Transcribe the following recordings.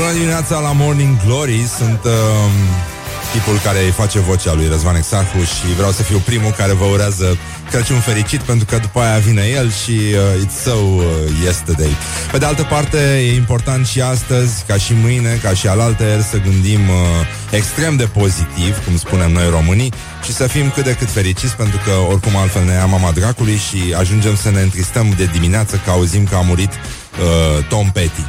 Bună dimineața la Morning Glory. Sunt uh, tipul care îi face vocea lui Răzvan Exarhu Și vreau să fiu primul care vă urează Crăciun fericit Pentru că după aia vine el și uh, it's so uh, yesterday. Pe de altă parte e important și astăzi Ca și mâine, ca și alaltă Să gândim uh, extrem de pozitiv Cum spunem noi românii Și să fim cât de cât fericiți Pentru că oricum altfel ne ia mama dracului Și ajungem să ne întristăm de dimineață Că auzim că a murit uh, Tom Petty.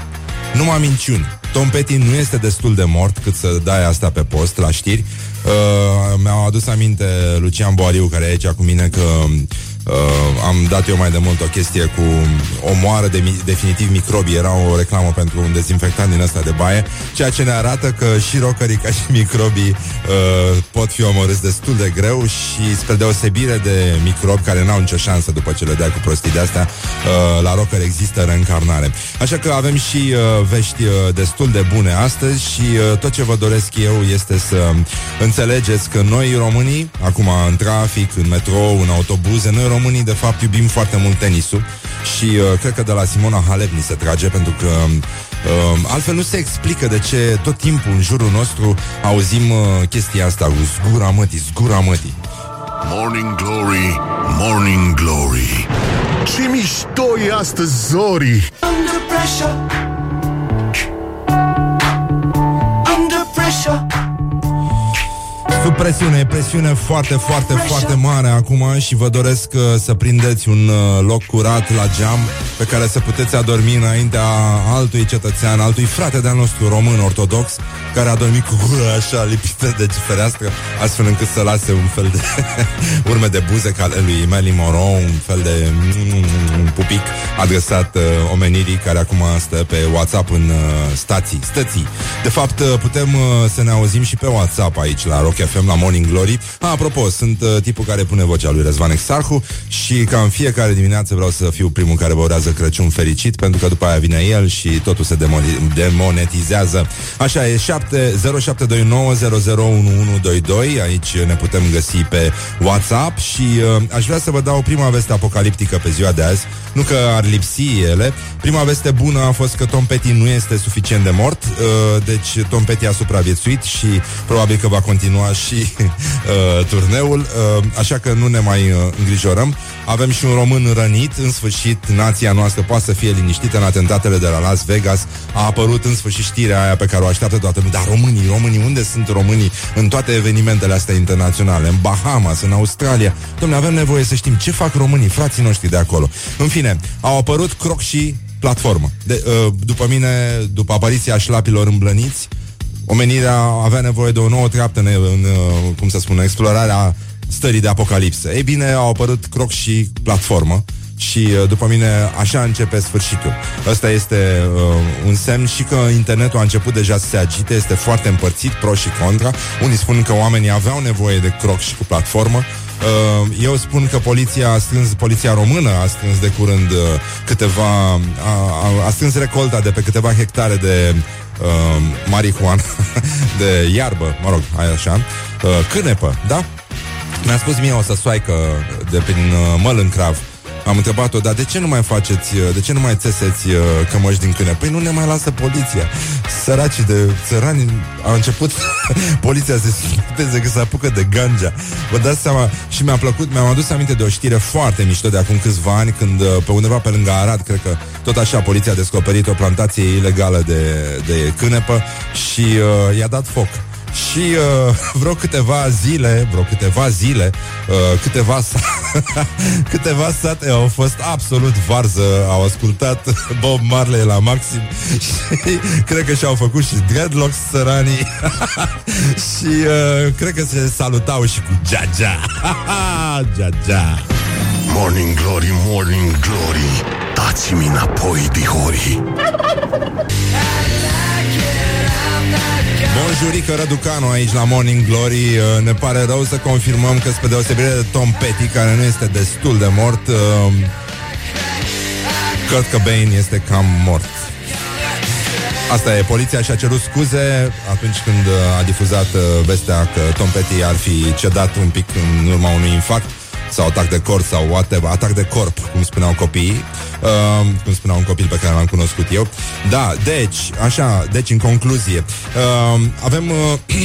Numai minciuni Tom Petty nu este destul de mort cât să dai asta pe post la știri. Uh, mi-au adus aminte Lucian Boariu, care e aici cu mine, că Uh, am dat eu mai de mult o chestie cu o moară de mi- definitiv microbi. Era o reclamă pentru un dezinfectant din ăsta de baie, ceea ce ne arată că și rocării ca și microbii uh, pot fi omorâți destul de greu și spre deosebire de microbi care n-au nicio șansă după ce le dai cu prostii de astea, uh, la rocări există reîncarnare. Așa că avem și uh, vești uh, destul de bune astăzi și uh, tot ce vă doresc eu este să înțelegeți că noi românii, acum în trafic, în metrou, în autobuze, noi românii de fapt iubim foarte mult tenisul și uh, cred că de la Simona Halep ni se trage pentru că uh, altfel nu se explică de ce tot timpul în jurul nostru auzim uh, chestia asta cu zgura mătii, zgura mătii. Morning Glory, Morning Glory Ce mișto e astăzi, Zori Under pressure. Sub presiune, e presiune foarte, foarte, foarte mare acum și vă doresc uh, să prindeți un uh, loc curat la geam pe care să puteți adormi înaintea altui cetățean, altui frate de-al nostru român ortodox, care a dormit cu gura așa lipită de fereastră, astfel încât să lase un fel de urme de buze ca ale lui Marilyn Monroe, un fel de mm, un pupic adresat uh, omenirii care acum stă pe WhatsApp în uh, stații, stății. De fapt, uh, putem uh, să ne auzim și pe WhatsApp aici la Rock FM, la Morning Glory. A, apropo, sunt uh, tipul care pune vocea lui Răzvan Exarhu și ca în fiecare dimineață vreau să fiu primul care vă urează Crăciun fericit, pentru că după aia vine el și totul se demoni- demonetizează. Așa e, 7 0729001122, aici ne putem găsi pe WhatsApp și uh, aș vrea să vă dau prima veste apocaliptică pe ziua de azi, nu că ar lipsi ele. Prima veste bună a fost că Tom Petty nu este suficient de mort, uh, deci Tom Petty a supraviețuit și probabil că va continua și uh, turneul, uh, așa că nu ne mai uh, îngrijorăm. Avem și un român rănit, în sfârșit nația noastră poate să fie liniștită în atentatele de la Las Vegas. A apărut în sfârșit știrea aia pe care o așteaptă toată lumea. Dar românii, românii, unde sunt românii în toate evenimentele astea internaționale? În Bahamas, în Australia. Dom'le, avem nevoie să știm ce fac românii, frații noștri de acolo. În fine, au apărut croc și platformă. De, uh, după mine, după apariția șlapilor îmblăniți, omenirea avea nevoie de o nouă treaptă în, în uh, cum să spun, explorarea stării de apocalipsă. Ei bine, au apărut croc și platformă și uh, după mine așa începe sfârșitul. Ăsta este uh, un semn și că internetul a început deja să se agite, este foarte împărțit, pro și contra. Unii spun că oamenii aveau nevoie de croc și cu platformă, Uh, eu spun că poliția a strâns, poliția română a strâns de curând uh, câteva, a, a, a strâns recolta de pe câteva hectare de uh, marihuana, de iarbă, mă rog, hai așa, uh, cânepă, da? Mi-a spus mie o să soaică de prin uh, Mălâncrav am întrebat-o, dar de ce nu mai faceți, uh, de ce nu mai țeseți uh, cămăși din câine? Păi nu ne mai lasă poliția. Săracii de țărani au început poliția să se suspecteze că se apucă de ganja. Vă dați seama, și mi-a plăcut, mi-am adus aminte de o știre foarte mișto de acum câțiva ani, când uh, pe undeva pe lângă Arad, cred că tot așa poliția a descoperit o plantație ilegală de, de cânepă și uh, i-a dat foc. Și uh, vreo câteva zile, vreo câteva zile, uh, câteva, sa- câteva sate au fost absolut varză, au ascultat Bob Marley la maxim și cred că și-au făcut și dreadlocks săranii. Și uh, cred că se salutau și cu Gia-Gia. Gia-Gia. Morning Glory, Morning Glory. Dați-mi înapoi, dihori Bonjurică Răducanu aici la Morning Glory. Uh, Ne pare rău să confirmăm că spre deosebire de Tom Petty Care nu este destul de mort uh, Kurt Cobain este cam mort. Asta e, poliția și-a cerut scuze atunci când uh, a difuzat uh, vestea că Tom Petty ar fi cedat un pic în urma unui infarct sau atac de corp sau whatever, atac de corp, cum spuneau copiii. Uh, cum spunea un copil pe care l-am cunoscut eu. Da, deci, așa, deci în concluzie, uh, avem uh,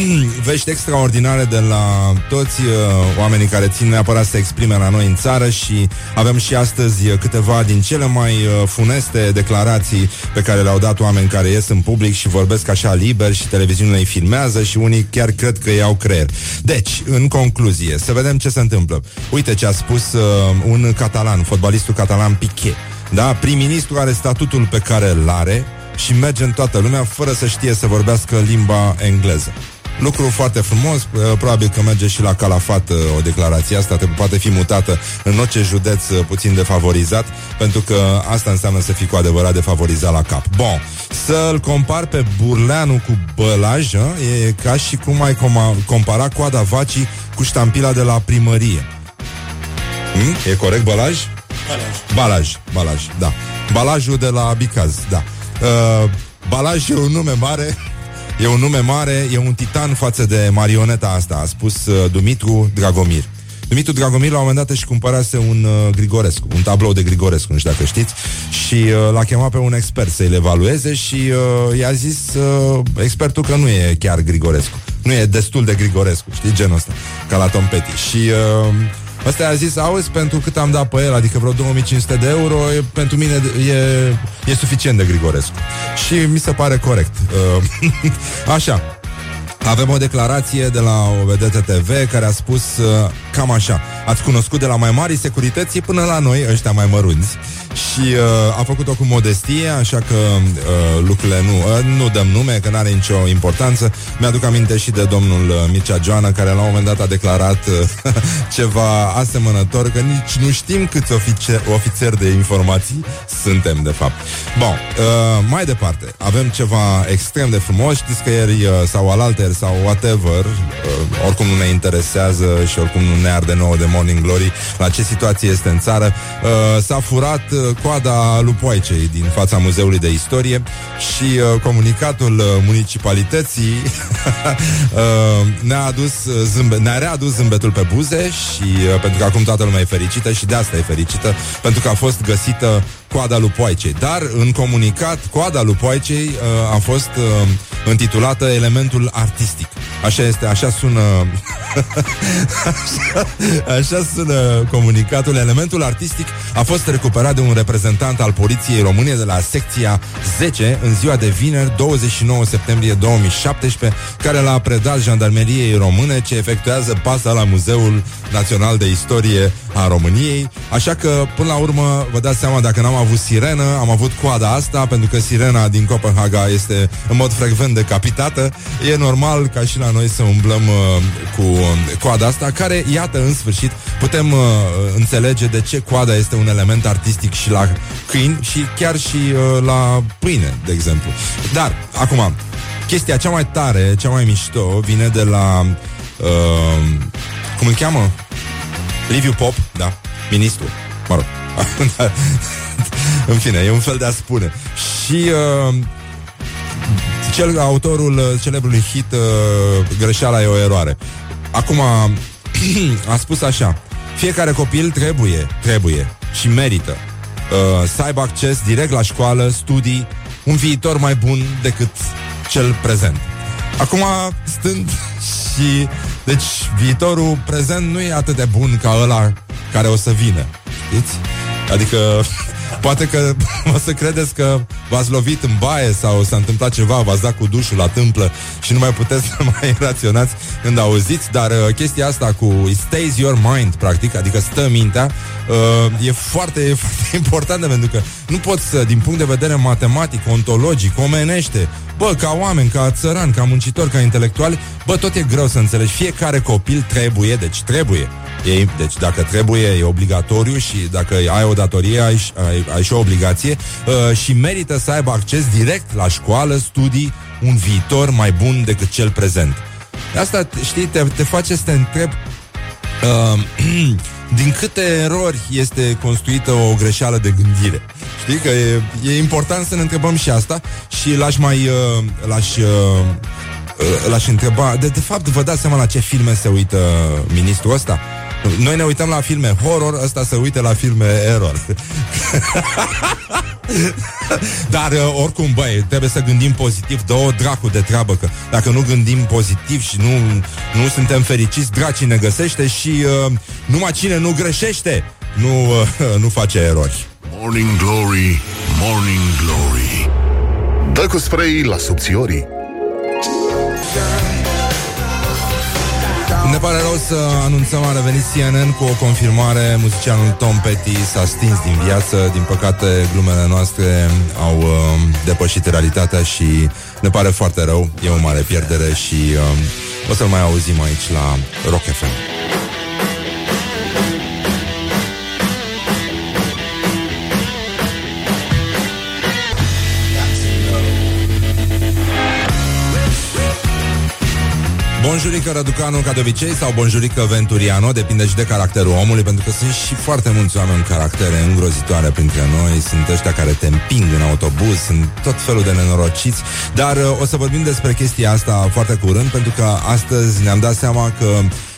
vești extraordinare de la toți uh, oamenii care țin neapărat să exprime la noi în țară și avem și astăzi câteva din cele mai uh, funeste declarații pe care le-au dat oameni care ies în public și vorbesc așa liber și televiziunile îi filmează și unii chiar cred că iau creier. Deci, în concluzie, să vedem ce se întâmplă. Uite ce a spus uh, un catalan, fotbalistul catalan Piqué. Da, prim-ministru are statutul pe care îl are și merge în toată lumea fără să știe să vorbească limba engleză. Lucru foarte frumos, uh, probabil că merge și la Calafat uh, o declarație asta, te poate fi mutată în orice județ uh, puțin defavorizat, pentru că asta înseamnă să fii cu adevărat defavorizat la cap. Bun, să-l compar pe Burleanu cu Bălaj, e ca și cum ai compara coada vacii cu ștampila de la primărie. Hmm? E corect, Bălaj? Balaj. Balaj, Balaj, da. Balajul de la Bicaz, da. Uh, Balaj e un nume mare E un nume mare, e un titan față de marioneta asta, a spus uh, Dumitru Dragomir. Dumitru Dragomir la un moment dat și cumpărase un uh, Grigorescu, un tablou de Grigorescu, nu știu dacă știți, și uh, l-a chemat pe un expert să-l evalueze și uh, i-a zis uh, expertul că nu e chiar Grigorescu. Nu e destul de Grigorescu, știi, genul ăsta, ca la Tom Petty. Și uh, Ăsta a zis, auzi, pentru cât am dat pe el, adică vreo 2500 de euro, e, pentru mine e, e suficient de Grigorescu. Și mi se pare corect. Uh, așa. Avem o declarație de la OVD TV care a spus uh, cam așa. Ați cunoscut de la mai mari securității până la noi, ăștia mai mărunți. Și uh, a făcut-o cu modestie, așa că uh, lucrurile nu, uh, nu dăm nume, că nu are nicio importanță. Mi-aduc aminte și de domnul uh, Mircea Joana, care la un moment dat a declarat uh, ceva asemănător, că nici nu știm câți ofițeri, ofițeri de informații suntem, de fapt. Bun, uh, mai departe, avem ceva extrem de frumos. Știți că ieri uh, sau alalter sau whatever, uh, oricum nu ne interesează și oricum nu ne arde nouă de Morning Glory la ce situație este în țară, uh, s-a furat uh, coada Lupoaicei din fața Muzeului de Istorie și uh, comunicatul uh, municipalității uh, ne-a adus uh, zâmbe, ne-a readus zâmbetul pe buze și uh, pentru că acum toată lumea e fericită și de asta e fericită, pentru că a fost găsită coada Lupoaicei. Dar în comunicat, coada Lupoaicei uh, a fost uh, intitulată Elementul artistic. Așa este, așa sună așa, așa sună comunicatul. Elementul artistic a fost recuperat de un reprezentant al Poliției Române de la secția 10 în ziua de vineri, 29 septembrie 2017, care l-a predat jandarmeriei române ce efectuează pasa la Muzeul Național de Istorie a României. Așa că, până la urmă, vă dați seama, dacă n-am avut sirenă, am avut coada asta, pentru că sirena din Copenhaga este în mod frecvent decapitată. E normal ca și la noi să umblăm uh, cu uh, coada asta, care, iată, în sfârșit, putem uh, înțelege de ce coada este un element artistic și la câini și chiar și uh, la pâine, de exemplu. Dar, acum, chestia cea mai tare, cea mai mișto, vine de la... Uh, cum îl cheamă? Liviu Pop, da, ministru, mă rog. în fine, e un fel de a spune. Și uh, cel, autorul uh, celebrului hit uh, Greșeala e o eroare. Acum a spus așa Fiecare copil trebuie, trebuie și merită uh, să aibă acces direct la școală, studii, un viitor mai bun decât cel prezent. Acum, stând și... Deci, viitorul prezent nu e atât de bun ca ăla care o să vină. Știți? Adică Poate că o să credeți că v-ați lovit în baie sau s-a întâmplat ceva, v-ați dat cu dușul la tâmplă și nu mai puteți să mai raționați când auziți, dar uh, chestia asta cu it stays your mind, practic, adică stă mintea, uh, e foarte, e foarte importantă pentru că nu poți să, din punct de vedere matematic, ontologic, omenește, bă, ca oameni, ca țărani, ca muncitori, ca intelectuali, bă, tot e greu să înțelegi. Fiecare copil trebuie, deci trebuie E, deci dacă trebuie, e obligatoriu și dacă ai o datorie, ai, ai, ai și o obligație uh, și merită să aibă acces direct la școală, studii, un viitor mai bun decât cel prezent. Asta, știi, te, te face să te întreb uh, din câte erori este construită o greșeală de gândire. Știi că e, e important să ne întrebăm și asta și l-aș mai... Uh, l-aș, uh, uh l-aș întreba... De, de fapt, vă dați seama la ce filme se uită ministrul ăsta? Noi ne uităm la filme horror, ăsta se uite la filme error. Dar uh, oricum, băi, trebuie să gândim pozitiv. Dă o dracu de treabă Că dacă nu gândim pozitiv și nu, nu suntem fericiți Dracii ne găsește și uh, numai cine nu greșește Nu, uh, nu face erori. Morning Glory, Morning Glory. Dă cu spray la subțiorii Ne pare rău să anunțăm a revenit CNN cu o confirmare. Muzicianul Tom Petty s-a stins din viață. Din păcate glumele noastre au uh, depășit realitatea Și ne pare foarte rău. E o mare pierdere și uh, o să-l mai auzim aici la Rock FM Bonjurică Răducanu ca de obicei sau Bonjurică Venturiano, depinde și de caracterul omului, pentru că sunt și foarte mulți oameni caractere îngrozitoare printre noi, sunt ăștia care te împing în autobuz, sunt tot felul de nenorociți, dar uh, o să vorbim despre chestia asta foarte curând, pentru că astăzi ne-am dat seama că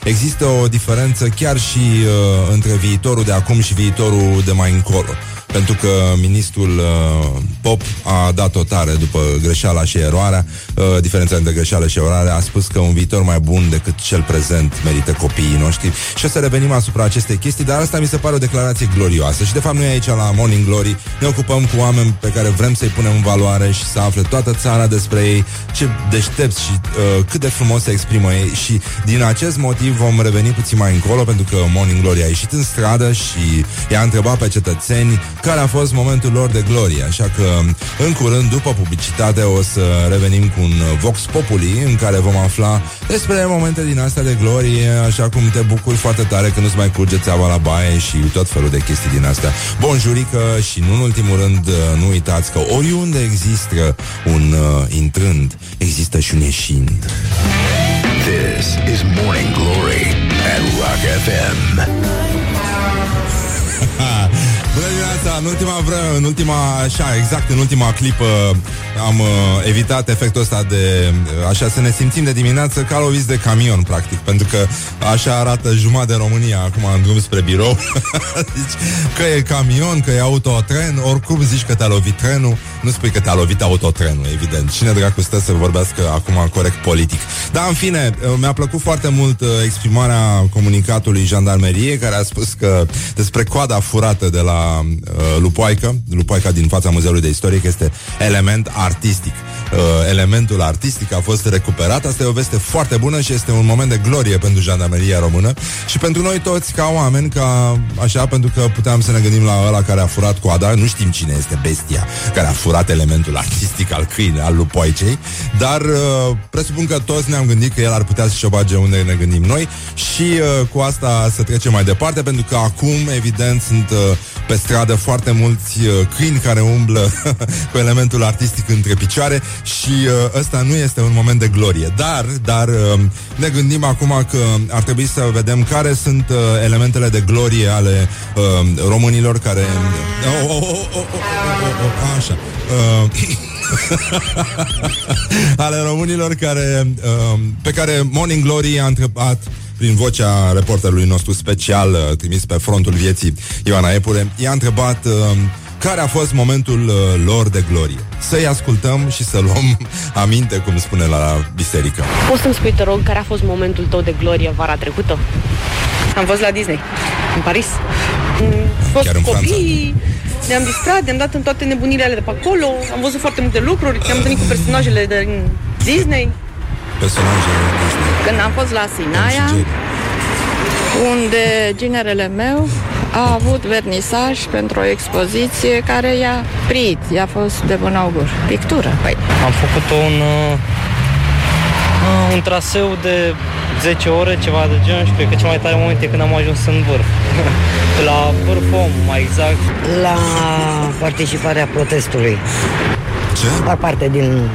există o diferență chiar și uh, între viitorul de acum și viitorul de mai încolo pentru că ministrul uh, Pop a dat o tare după greșeala și eroarea, uh, diferența între greșeală și eroare, a spus că un viitor mai bun decât cel prezent merită copiii noștri. Și o să revenim asupra acestei chestii, dar asta mi se pare o declarație glorioasă. Și de fapt noi aici la Morning Glory. Ne ocupăm cu oameni pe care vrem să-i punem în valoare și să afle toată țara despre ei, ce deștepți și uh, cât de frumos se exprimă ei. Și din acest motiv vom reveni puțin mai încolo pentru că Morning Glory a ieșit în stradă și i-a întrebat pe cetățeni care a fost momentul lor de glorie. Așa că, în curând, după publicitate, o să revenim cu un Vox Populi în care vom afla despre momente din astea de glorie, așa cum te bucuri foarte tare când nu-ți mai curge țeava la baie și tot felul de chestii din astea. Bonjurică și, nu în ultimul rând, nu uitați că oriunde există un uh, intrând, există și un ieșind. This is Morning Glory at Rock FM. Bună dimineața! În ultima vreme, în ultima, așa, exact în ultima clipă am uh, evitat efectul ăsta de, uh, așa, să ne simțim de dimineață ca loviți de camion, practic, pentru că așa arată jumătate de România acum în drum spre birou. deci, că e camion, că e autotren, oricum zici că te-a lovit trenul, nu spui că te-a lovit autotrenul, evident. Cine dracu stă să vorbească acum corect politic. Dar, în fine, uh, mi-a plăcut foarte mult uh, exprimarea comunicatului jandarmeriei, care a spus că despre coada furată de la uh, Lupoaică, Lupoaica din fața Muzeului de Istorie, că este element artistic. Uh, elementul artistic a fost recuperat. Asta e o veste foarte bună și este un moment de glorie pentru jandarmeria română și pentru noi toți ca oameni, ca așa, pentru că puteam să ne gândim la ăla care a furat coada, nu știm cine este bestia care a furat elementul artistic al câine, al lupoicei, dar uh, presupun că toți ne-am gândit că el ar putea să-și o bage unde ne gândim noi și uh, cu asta să trecem mai departe, pentru că acum, evident, sunt uh, pe stradă foarte mulți uh, câini care umblă cu elementul artistic între picioare și uh, ăsta nu este un moment de glorie. Dar, dar uh, ne gândim acum că ar trebui să vedem care sunt uh, elementele de glorie ale uh, românilor care... Oh, oh, oh, oh, oh, oh, oh, așa. Uh, ale românilor care, uh, pe care Morning Glory a întrebat prin vocea reporterului nostru special uh, trimis pe frontul vieții, Ioana Epure, i-a întrebat uh, care a fost momentul uh, lor de glorie. Să-i ascultăm și să luăm aminte, cum spune la biserică. Poți să-mi spui, te rog, care a fost momentul tău de glorie vara trecută? Am fost la Disney, în Paris. Am fost Chiar în copii, ne-am distrat, ne-am dat în toate nebunile alea de pe acolo, am văzut foarte multe lucruri, ne-am întâlnit cu personajele din Disney. Personaje Disney. Când am fost la Tom și Sinaia, Jerry. unde ginerele meu a avut vernisaj pentru o expoziție care i-a prit, i-a fost de bun augur. Pictură, păi. Am făcut un, uh, uh, un traseu de 10 ore, ceva de genul și cred că cel mai tare moment e când am ajuns în vârf. La vârf om, mai exact. la participarea protestului. Ce? Fac parte din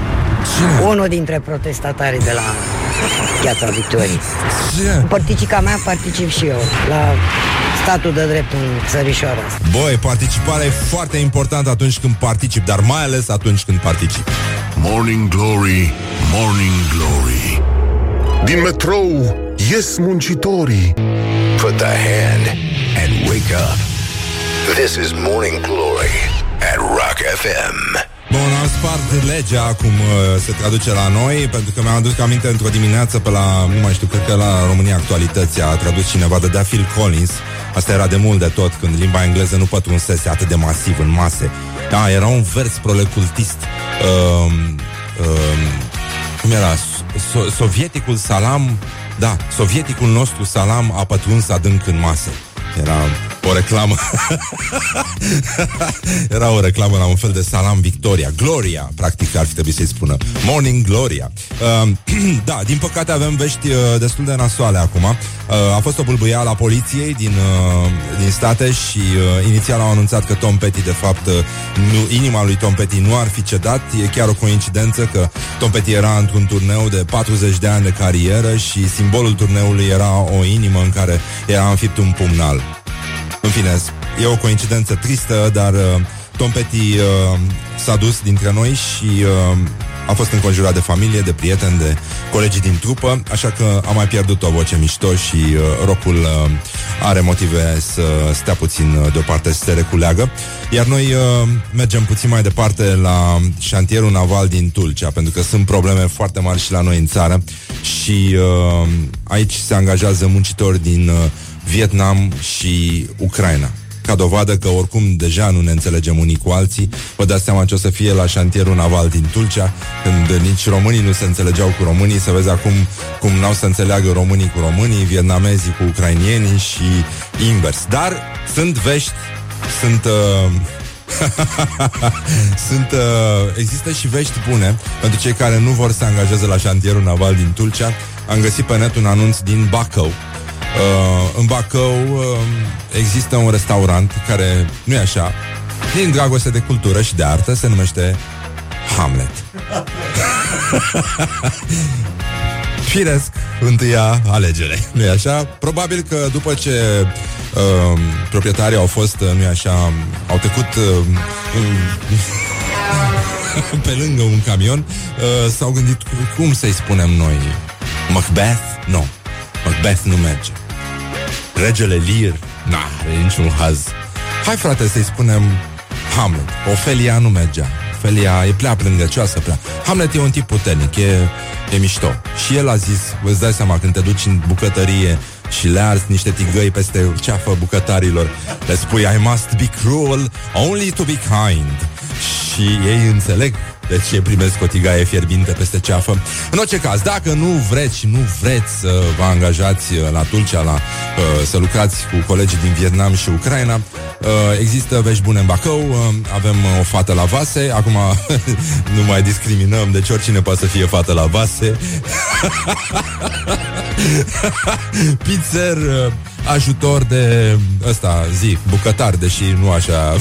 Cine? unul dintre protestatarii de la Piața Victoriei. Ce? Părticica mea particip și eu la statul de drept în țărișoara asta. Băi, participarea e foarte importantă atunci când particip, dar mai ales atunci când particip. Morning Glory, Morning Glory Din metrou ies muncitorii put the hand and wake up. This is Morning Glory at Rock FM. Bun, am spart legea, cum uh, se traduce la noi, pentru că mi-am adus aminte într-o dimineață pe la, nu mai știu, cred că la România Actualități a tradus cineva de dea Phil Collins. Asta era de mult de tot, când limba engleză nu pătrunsese atât de masiv în mase. Da, era un vers prolecultist. Um, um, cum era? So- sovieticul salam, da, sovieticul nostru salam a pătruns adânc în mase. Era o reclamă. Era o reclamă la un fel de salam Victoria. Gloria, practic ar fi trebuit să-i spună. Morning Gloria. Uh, Da, din păcate avem vești uh, destul de nasoale acum. Uh, A fost o bâlbâială a poliției din, uh, din state Și uh, inițial au anunțat că Tom Petty De fapt, uh, nu, inima lui Tom Petty nu ar fi cedat. E chiar o coincidență că Tom Petty era într-un turneu de 40 de ani de carieră Și simbolul turneului era o inimă în care era înfipt un pumnal în fine, e o coincidență tristă, dar uh, Tom Petty uh, s-a dus dintre noi și uh, a fost înconjurat de familie, de prieteni, de colegi din trupă, așa că a mai pierdut o voce mișto și uh, rocul uh, are motive să stea puțin uh, deoparte, să se reculeagă. Iar noi uh, mergem puțin mai departe la șantierul naval din Tulcea, pentru că sunt probleme foarte mari și la noi în țară și uh, aici se angajează muncitori din uh, Vietnam și Ucraina. Ca dovadă că oricum deja nu ne înțelegem unii cu alții, vă dați seama ce o să fie la șantierul naval din Tulcea, când nici românii nu se înțelegeau cu românii, să vezi acum cum n-au să înțeleagă românii cu românii, vietnamezii cu ucrainienii și invers. Dar sunt vești, sunt... Uh, Sunt, uh, există și vești bune pentru cei care nu vor să se angajeze la șantierul naval din Tulcea. Am găsit pe net un anunț din Bacău. Uh, în Bacău uh, există un restaurant care nu e așa, din dragoste de cultură și de artă, se numește Hamlet. Firesc, întâia alegere, nu e așa? Probabil că după ce uh, proprietarii au fost, uh, nu e așa, au trecut uh, pe lângă un camion, uh, s-au gândit cum să-i spunem noi. Macbeth? Nu. No. Macbeth nu merge. Regele Lear? Na, are niciun haz. Hai frate să-i spunem Hamlet. Ofelia nu mergea. Ofelia e prea plângăcioasă, prea. Hamlet e un tip puternic, e, e mișto. Și el a zis, vă dai seama, când te duci în bucătărie și le arzi niște tigăi peste ceafă bucătarilor, le spui, I must be cruel only to be kind. Și ei înțeleg de ce primesc o tigaie fierbinte peste ceafă. În orice caz, dacă nu vreți și nu vreți să vă angajați la Tulcea, la, uh, să lucrați cu colegii din Vietnam și Ucraina, uh, există vești bune în Bacău, uh, avem o fată la vase, acum nu mai discriminăm, deci oricine poate să fie fată la vase. Pizzer, uh, ajutor de ăsta, zi, bucătar, deși nu așa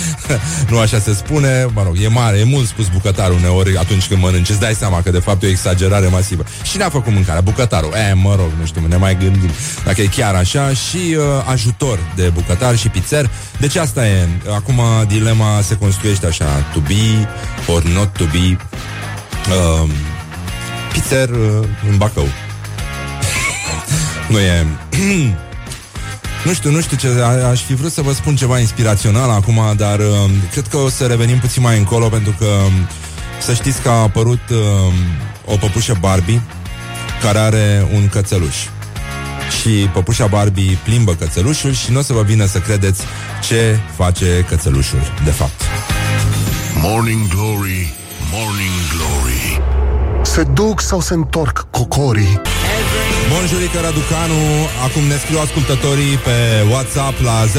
nu așa se spune, mă rog, e mare, e mult spus bucătar uneori atunci când mănânci, îți dai seama că de fapt e o exagerare masivă. Și ne-a făcut mâncarea, bucătarul, e, mă rog, nu știu, ne mai gândim dacă e chiar așa și uh, ajutor de bucătar și pizzer. Deci asta e, acum dilema se construiește așa, to be or not to be uh, pizzer uh, în Bacău. nu e... Nu știu, nu știu ce a, Aș fi vrut să vă spun ceva inspirațional acum Dar uh, cred că o să revenim puțin mai încolo Pentru că um, Să știți că a apărut uh, O păpușă Barbie Care are un cățeluș Și păpușa Barbie plimbă cățelușul Și nu o să vă vină să credeți Ce face cățelușul De fapt Morning Glory, Morning Glory. Se duc sau se întorc cocorii? Bonjurică Raducanu, acum ne scriu ascultătorii pe WhatsApp la 0729001122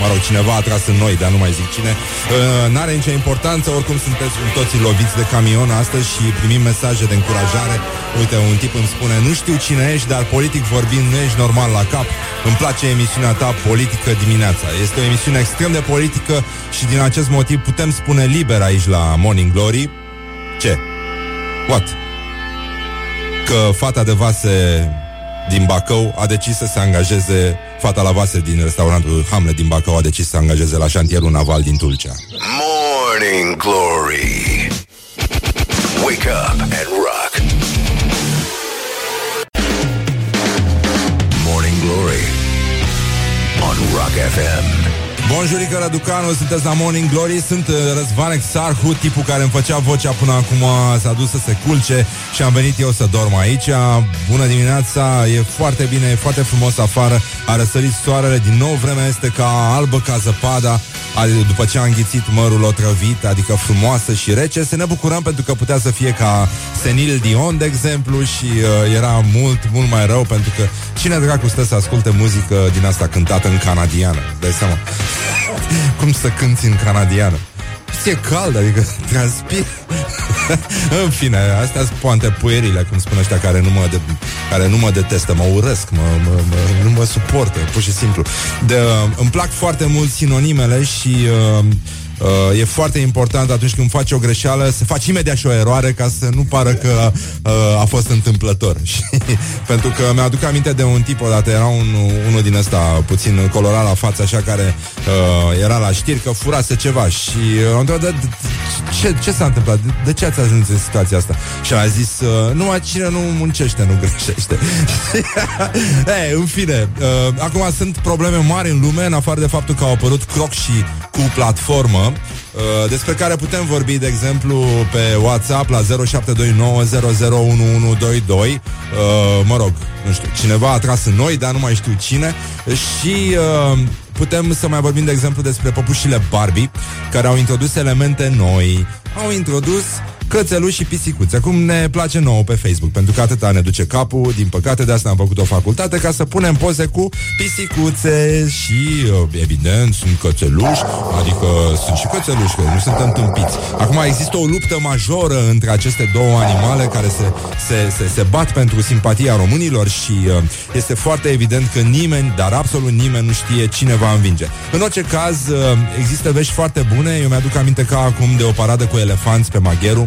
Mă rog, cineva a tras în noi, dar nu mai zic cine. Uh, N-are nicio importanță, oricum sunteți cu toții loviți de camion astăzi și primim mesaje de încurajare. Uite, un tip îmi spune, nu știu cine ești, dar politic vorbind nu ești normal la cap. Îmi place emisiunea ta politică dimineața. Este o emisiune extrem de politică și din acest motiv putem spune liber aici la Morning Glory. Ce? What? Că fata de vase din Bacău a decis să se angajeze, fata la vase din restaurantul Hamlet din Bacău a decis să se angajeze la șantierul naval din Tulcea. Morning Glory Wake up and rock Morning Glory on Rock FM Bonjurică, Raducanu, sunteți la Morning Glory. Sunt uh, Răzvan Exarhu, tipul care îmi făcea vocea până acum S-a dus să se culce și am venit eu să dorm aici. Bună dimineața, e foarte bine, e foarte frumos afară. A răsărit soarele, din nou vremea este ca albă ca zăpada a- După ce a înghițit mărul otrăvit, adică frumoasă și rece. Să ne bucurăm pentru că putea să fie ca Senil Dion, de exemplu Și uh, era mult, mult mai rău Pentru că cine dracu stă să asculte muzică din asta cântată în canadiană? Dai seama cum să cânti în canadiană? E cald, adică transpir În fine, astea sunt poante puerile Cum spun ăștia care nu mă, de, care nu mă detestă Mă urăsc, mă, mă, mă, nu mă suportă Pur și simplu de, Îmi plac foarte mult sinonimele Și uh, Uh, e foarte important atunci când faci o greșeală să faci imediat și o eroare ca să nu pară că uh, a fost întâmplător. Și pentru că mi-aduc aminte de un tip odată, era un, unul din ăsta puțin colorat la față, așa care uh, era la știri că furase ceva și uh, am întrebat, "De- de- ce, ce s-a întâmplat? De, de ce ați ajuns în situația asta? Și a zis, uh, numai cine nu muncește, nu greșește. e, în fine, uh, acum sunt probleme mari în lume, în afară de faptul că au apărut croc și cu platformă, uh, despre care putem vorbi, de exemplu, pe WhatsApp la 0729001122. Uh, mă rog, nu știu, cineva a tras în noi, dar nu mai știu cine. Și uh, putem să mai vorbim, de exemplu, despre păpușile Barbie, care au introdus elemente noi. Au introdus cățeluși și pisicuțe, cum ne place nouă pe Facebook, pentru că atâta ne duce capul, din păcate de asta am făcut o facultate, ca să punem poze cu pisicuțe. Și, uh, evident, sunt cățeluși, adică sunt și cățeluși, că nu suntem tâmpiți. Acum există o luptă majoră între aceste două animale care se, se, se, se bat pentru simpatia românilor și uh, este foarte evident că nimeni, dar absolut nimeni nu știe cine va învinge. În orice caz, uh, există vești foarte bune, eu mi-aduc aminte ca acum de o paradă cu elefanți pe Magheru,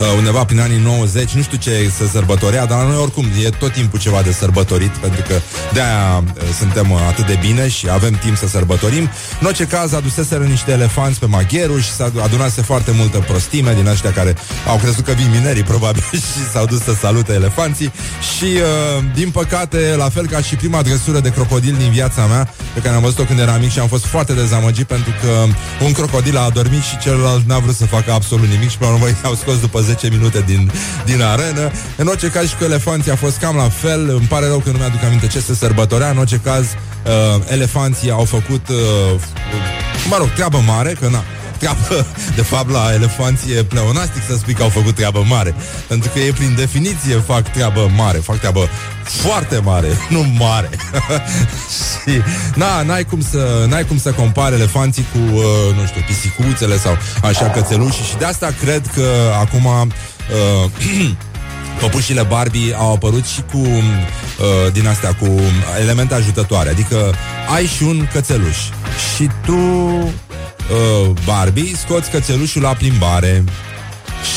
uh, undeva prin anii 90, nu știu ce se sărbătorea, dar la noi oricum e tot timpul ceva de sărbătorit, pentru că de-aia uh, suntem uh, atât de bine și avem timp să sărbătorim. În orice caz, aduseseră niște elefanți pe Magheru și s-a adunase foarte multă prostime din ăștia care au crezut că vin minerii, probabil, și s-au dus să salute elefanții și, uh, din păcate, la fel ca și prima dresură de crocodil din viața mea, pe care am văzut-o când eram mic și am fost foarte dezamăgit pentru că un crocodil a adormit și celălalt n-a vrut să facă absolut nimic și pe urmă i-au scos după 10 minute din, din arenă. În orice caz și cu elefanții a fost cam la fel. Îmi pare rău că nu mi-aduc aminte ce se sărbătorea. În orice caz, uh, elefanții au făcut, uh, mă rog, treabă mare, că na, treabă, de fapt la elefanții e pleonastic să spui că au făcut treabă mare. Pentru că ei prin definiție fac treabă mare. Fac treabă foarte mare, nu mare. Și na, n-ai cum să, n-ai cum să compari elefanții cu, uh, nu știu, pisicuțele sau așa cățelușii. Și de asta cred că acum uh, Păpușile Barbie au apărut și cu uh, din astea cu elemente ajutătoare, adică ai și un cățeluș și tu uh, Barbie scoți cățelușul la plimbare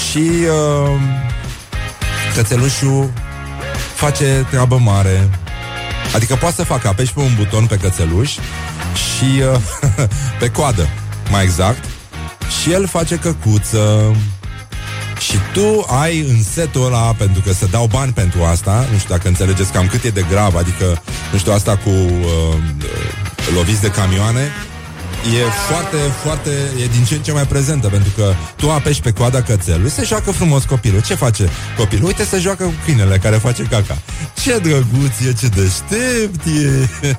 și uh, cățelușul face treabă mare. Adică poate să facă, apeși pe un buton pe cățeluș și uh, pe coadă, mai exact, și el face căcuță. Și tu ai în setul ăla, pentru că se dau bani pentru asta, nu știu dacă înțelegeți cam cât e de grav, adică, nu știu, asta cu uh, uh, loviți de camioane, e foarte, foarte, e din ce în ce mai prezentă, pentru că tu apeși pe coada cățelului, se joacă frumos copilul. Ce face copilul? Uite, se joacă cu câinele care face caca. Ce drăguț e, ce deștept e,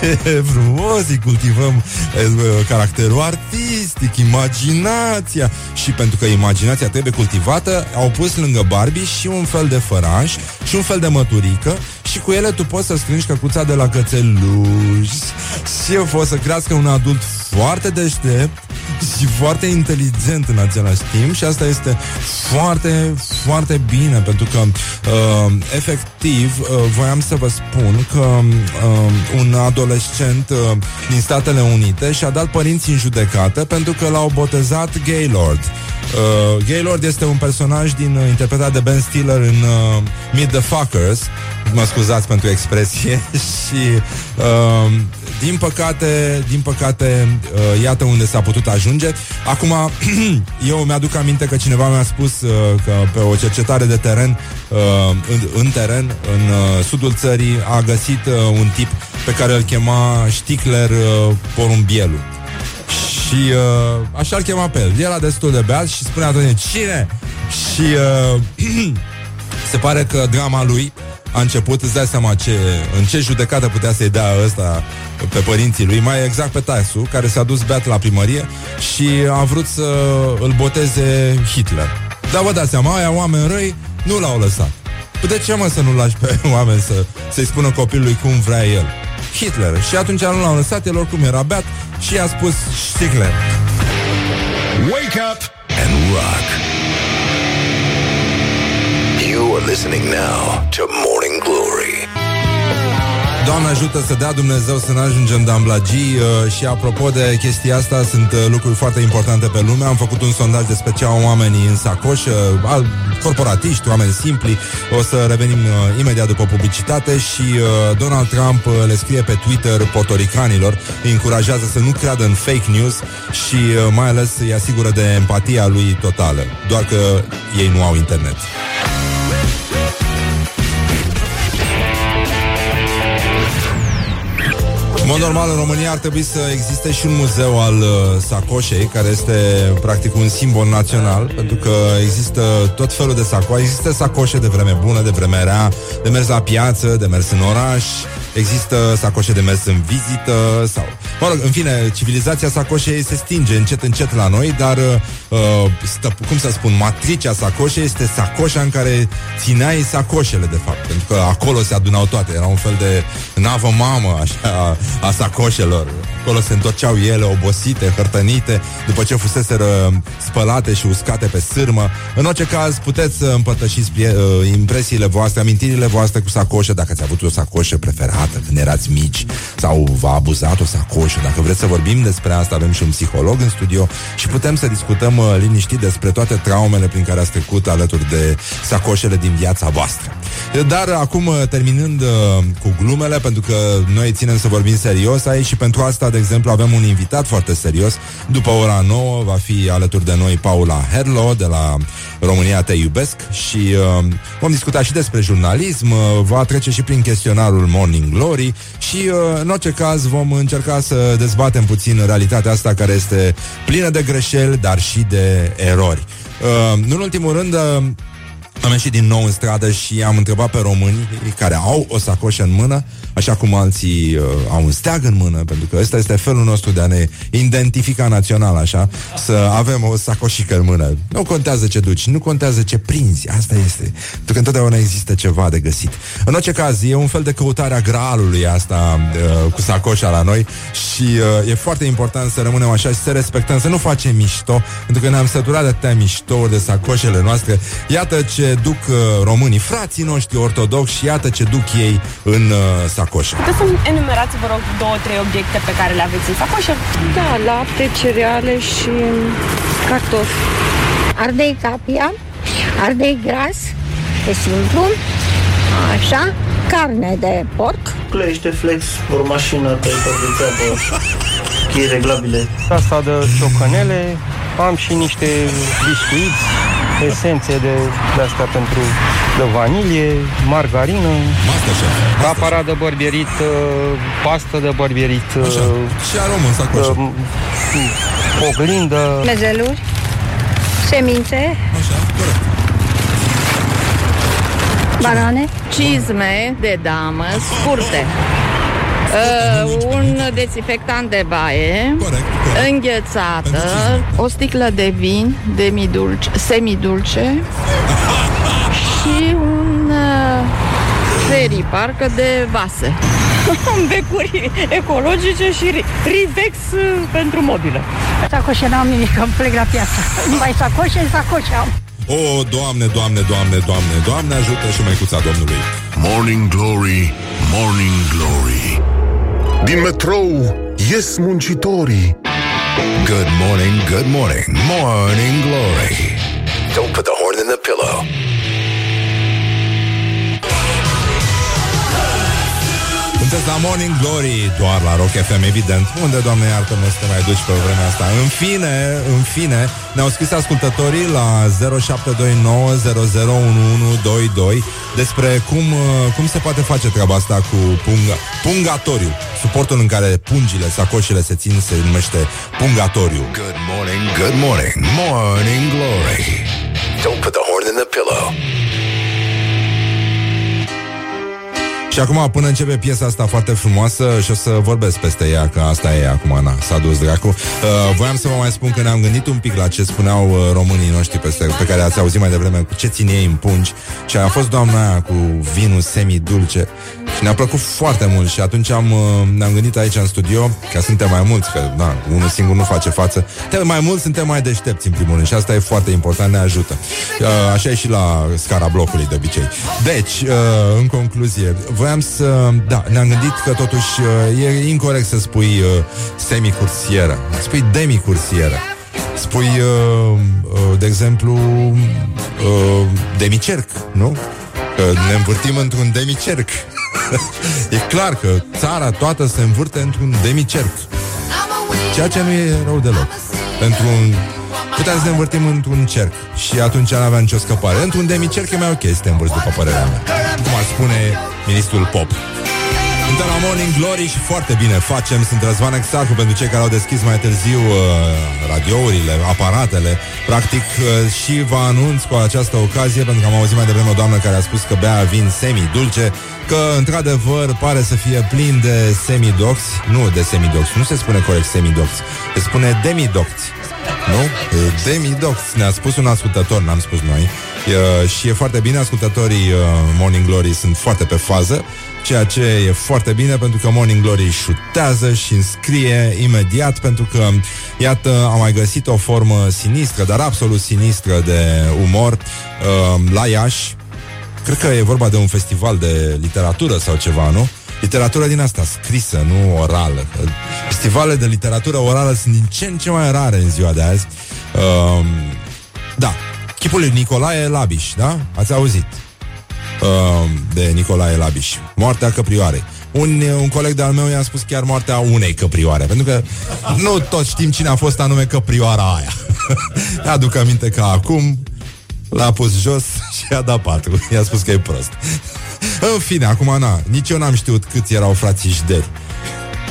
ce frumos, îi cultivăm e, caracterul artistic, imaginația. Și pentru că imaginația trebuie cultivată, au pus lângă Barbie și un fel de făraș și un fel de măturică și cu ele tu poți să strângi căcuța de la cățeluș și eu pot să crească un adult foarte deștept și foarte inteligent în același timp și asta este foarte, foarte bine pentru că uh, efectiv uh, voiam să vă spun că uh, un adolescent uh, din Statele Unite și-a dat părinții în judecată pentru că l-au botezat Gaylord. Uh, Gaylord este un personaj din uh, interpretat de Ben Stiller în uh, Meet the Fuckers. Mă scuzați pentru expresie și uh, din păcate, din păcate, uh, iată unde s-a putut ajunge. Acum, eu mi-aduc aminte că cineva mi-a spus uh, că pe o cercetare de teren, uh, în, în teren, în uh, sudul țării, a găsit uh, un tip pe care îl chema Sticler uh, Porumbielu. Și uh, așa îl chema pe el. El era destul de beat și spunea atunci, cine? Și uh, se pare că drama lui a început, îți dai seama ce, în ce judecată putea să-i dea ăsta pe părinții lui, mai exact pe Tasu, care s-a dus beat la primărie și a vrut să îl boteze Hitler. Dar vă dați seama, aia oameni răi nu l-au lăsat. Păi De ce mă să nu lași pe oameni să, să-i spună copilului cum vrea el? Hitler. Și atunci nu l-au lăsat, el oricum era beat și i-a spus Stigler. Wake up and rock. You are listening now to Morning Glory. Doamne ajută să dea Dumnezeu să ne ajungem de amblagii uh, Și apropo de chestia asta Sunt uh, lucruri foarte importante pe lume. Am făcut un sondaj despre ce au oamenii în sacoș uh, al- Corporatiști, oameni simpli. O să revenim uh, imediat după publicitate Și uh, Donald Trump uh, le scrie pe Twitter Portoricanilor Îi încurajează să nu creadă în fake news Și uh, mai ales îi asigură de empatia lui totală. Doar că ei nu au internet În mod normal, în România ar trebui să existe și un muzeu al uh, sacoșei, care este practic un simbol național, pentru că există tot felul de sacoșe. Există sacoșe de vreme bună, de vreme rea, de mers la piață, de mers în oraș, există sacoșe de mers în vizită sau... Mă rog, în fine, civilizația sacoșei se stinge încet, încet la noi, dar, uh, stă, cum să spun, matricea sacoșei este sacoșa în care țineai sacoșele, de fapt, pentru că acolo se adunau toate. Era un fel de navă mamă, așa, a sacoșelor. Acolo se întorceau ele obosite, hărtănite, după ce fuseseră spălate și uscate pe sârmă. În orice caz, puteți să împărtășiți prie- uh, impresiile voastre, amintirile voastre cu sacoșe, dacă ați avut o sacoșă preferată când erați mici sau v-a abuzat o sacoșă. Dacă vreți să vorbim despre asta, avem și un psiholog în studio și putem să discutăm uh, liniștit despre toate traumele prin care ați trecut alături de sacoșele din viața voastră. Dar acum, uh, terminând uh, cu glumele, pentru că noi ținem să vorbim serios aici și pentru asta, de exemplu, avem un invitat foarte serios. După ora 9 va fi alături de noi Paula Herlo de la România Te Iubesc și uh, vom discuta și despre jurnalism, uh, va trece și prin chestionarul Morning Glory și uh, în orice caz vom încerca să dezbatem puțin realitatea asta care este plină de greșeli, dar și de erori. Uh, nu în ultimul rând, uh, am ieșit din nou în stradă și am întrebat pe români care au o sacoșă în mână, așa cum alții uh, au un steag în mână, pentru că ăsta este felul nostru de a ne identifica național, așa, să avem o sacoșică în mână. Nu contează ce duci, nu contează ce prinzi, asta este. Pentru că întotdeauna există ceva de găsit. În orice caz, e un fel de căutare a graalului asta uh, cu sacoșa la noi și uh, e foarte important să rămânem așa și să respectăm, să nu facem mișto, pentru că ne-am săturat de atâtea miștouri de sacoșele noastre. Iată ce duc uh, românii, frații noștri ortodoxi și iată ce duc ei în uh, sacoșă. Puteți să enumerați, vă rog, două, trei obiecte pe care le aveți în sacoșă? Da, lapte, cereale și cartofi. ardei capia, ardei gras, e simplu, așa, carne de porc, Clește flex, o mașină pe tot de treabă, chei reglabile. Asta de ciocănele, am și niște biscuiți, esențe de, de astea pentru de vanilie, margarină, Masterchef. aparat de bărbierit, uh, pastă de bărbierit, uh, Așa. Și arom în sacoșă. uh, oglindă, mezeluri, semințe, Așa, corect. banane, Cizme de damă scurte. Uh, un dezinfectant de baie, Corect, corect. înghețată, o sticlă de vin demidulce, semidulce și un uh, ferii, parcă de vase. Becuri ecologice și ri- Rivex uh, pentru mobilă. sacoșe n-am nimic, îmi plec la piață. Numai sacoșe, sacoșe am. O, Doamne, Doamne, Doamne, Doamne, Doamne ajută și măicuța Domnului. Morning Glory, Morning Glory. Din metrou ies muncitorii. Good morning, good morning, Morning Glory. Don't put the horn in the pillow. Sunteți la Morning Glory Doar la Rock FM, evident Unde, doamne, iartă-mă să te mai duci pe vremea asta În fine, în fine Ne-au scris ascultătorii la 0729001122 Despre cum, uh, cum se poate face treaba asta Cu punga, pungatoriu Suportul în care pungile, sacoșele se țin Se numește pungatoriu Good morning, good morning, morning glory. Don't put the horn in the pillow. Și acum, până începe piesa asta foarte frumoasă Și o să vorbesc peste ea, că asta e acum, na, s-a dus dracu. Uh, Voiam să vă mai spun că ne-am gândit un pic la ce spuneau uh, românii noștri peste, Pe care ați auzit mai devreme, cu ce țin ei în pungi. Și a fost doamna aia cu vinul semi-dulce. Și ne-a plăcut foarte mult Și atunci am, uh, ne-am gândit aici în studio Că suntem mai mulți, că da, unul singur nu face față. Suntem mai mulți, suntem mai deștepți în primul rând Și asta e foarte important, ne ajută. Uh, Așa e și la scara blocului de obicei. Deci, uh, în concluzie Voiam să... Da, ne-am gândit că totuși uh, e incorrect să spui uh, semi-cursieră Spui demi-cursieră Spui, uh, uh, de exemplu, uh, demicerc, nu? Că ne învârtim într-un demicerc. E clar că țara toată se învârte într-un demicerc. Ceea ce nu e rău deloc. Pentru un... Putem să ne învârtim într-un cerc? Și atunci nu avea nicio scăpare. Într-un demicerc e mai ok să te învârți după părerea mea. Cum ar spune ministrul Pop suntem la Morning Glory și foarte bine facem. Sunt Răzvan Exarcu pentru cei care au deschis mai târziu uh, radiourile, aparatele. Practic uh, și vă anunț cu această ocazie, pentru că am auzit mai devreme o doamnă care a spus că bea vin semi-dulce, că într-adevăr pare să fie plin de semidox, nu de semidox, nu se spune corect semidox, se spune demidox. Nu? E Demidox, ne-a spus un ascultător, n-am spus noi e, Și e foarte bine, ascultătorii uh, Morning Glory sunt foarte pe fază Ceea ce e foarte bine pentru că Morning Glory șutează și înscrie imediat pentru că, iată, am mai găsit o formă sinistră, dar absolut sinistră de umor uh, la Iași. Cred că e vorba de un festival de literatură sau ceva, nu? Literatură din asta scrisă, nu orală. Festivale de literatură orală sunt din ce în ce mai rare în ziua de azi. Uh, da, chipul lui Nicolae Labiș, da? Ați auzit? Uh, de Nicolae Labiș. Moartea căprioarei. Un, un coleg de-al meu i-a spus chiar moartea unei căprioare Pentru că nu toți știm cine a fost anume căprioara aia. Aduc aminte că acum L-a pus jos și a dat patru. I-a spus că e prost. În fine, acum na, nici eu n-am știut câți erau frații Jderi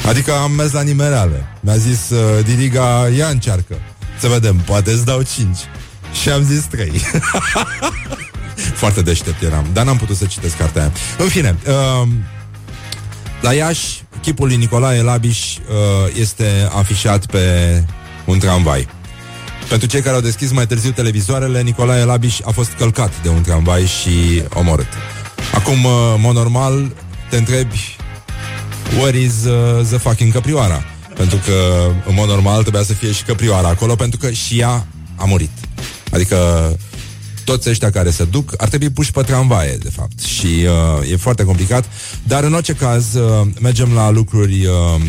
Adică am mers la nimereale Mi-a zis uh, Diriga, ia încearcă. Să vedem, poate îți dau cinci. Și am zis trei Foarte deștept eram Dar n-am putut să citesc cartea aia În fine uh, La Iași Chipul lui Nicolae Labiș uh, Este afișat pe un tramvai pentru cei care au deschis mai târziu televizoarele, Nicolae Labiș a fost călcat de un tramvai și omorât. Acum, uh, în mod normal, te întrebi Where is uh, the fucking căprioara? Pentru că, în mod normal, trebuia să fie și căprioara acolo, pentru că și ea a murit. Adică toți ăștia care se duc ar trebui puși pe tramvaie, de fapt. Și uh, e foarte complicat. Dar, în orice caz, uh, mergem la lucruri uh,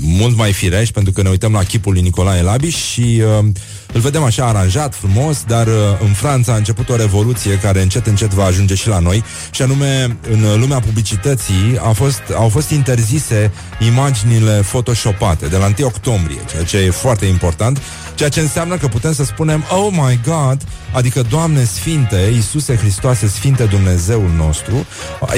mult mai firești, pentru că ne uităm la chipul lui Nicolae Labiș și uh, îl vedem așa aranjat, frumos, dar uh, în Franța a început o revoluție care încet, încet va ajunge și la noi, și anume, în lumea publicității a fost, au fost interzise imaginile photoshopate de la 1 octombrie, ceea ce e foarte important, ceea ce înseamnă că putem să spunem, oh my God, adică Doamne Sfinte, Iisuse Hristoase, Sfinte Dumnezeul nostru,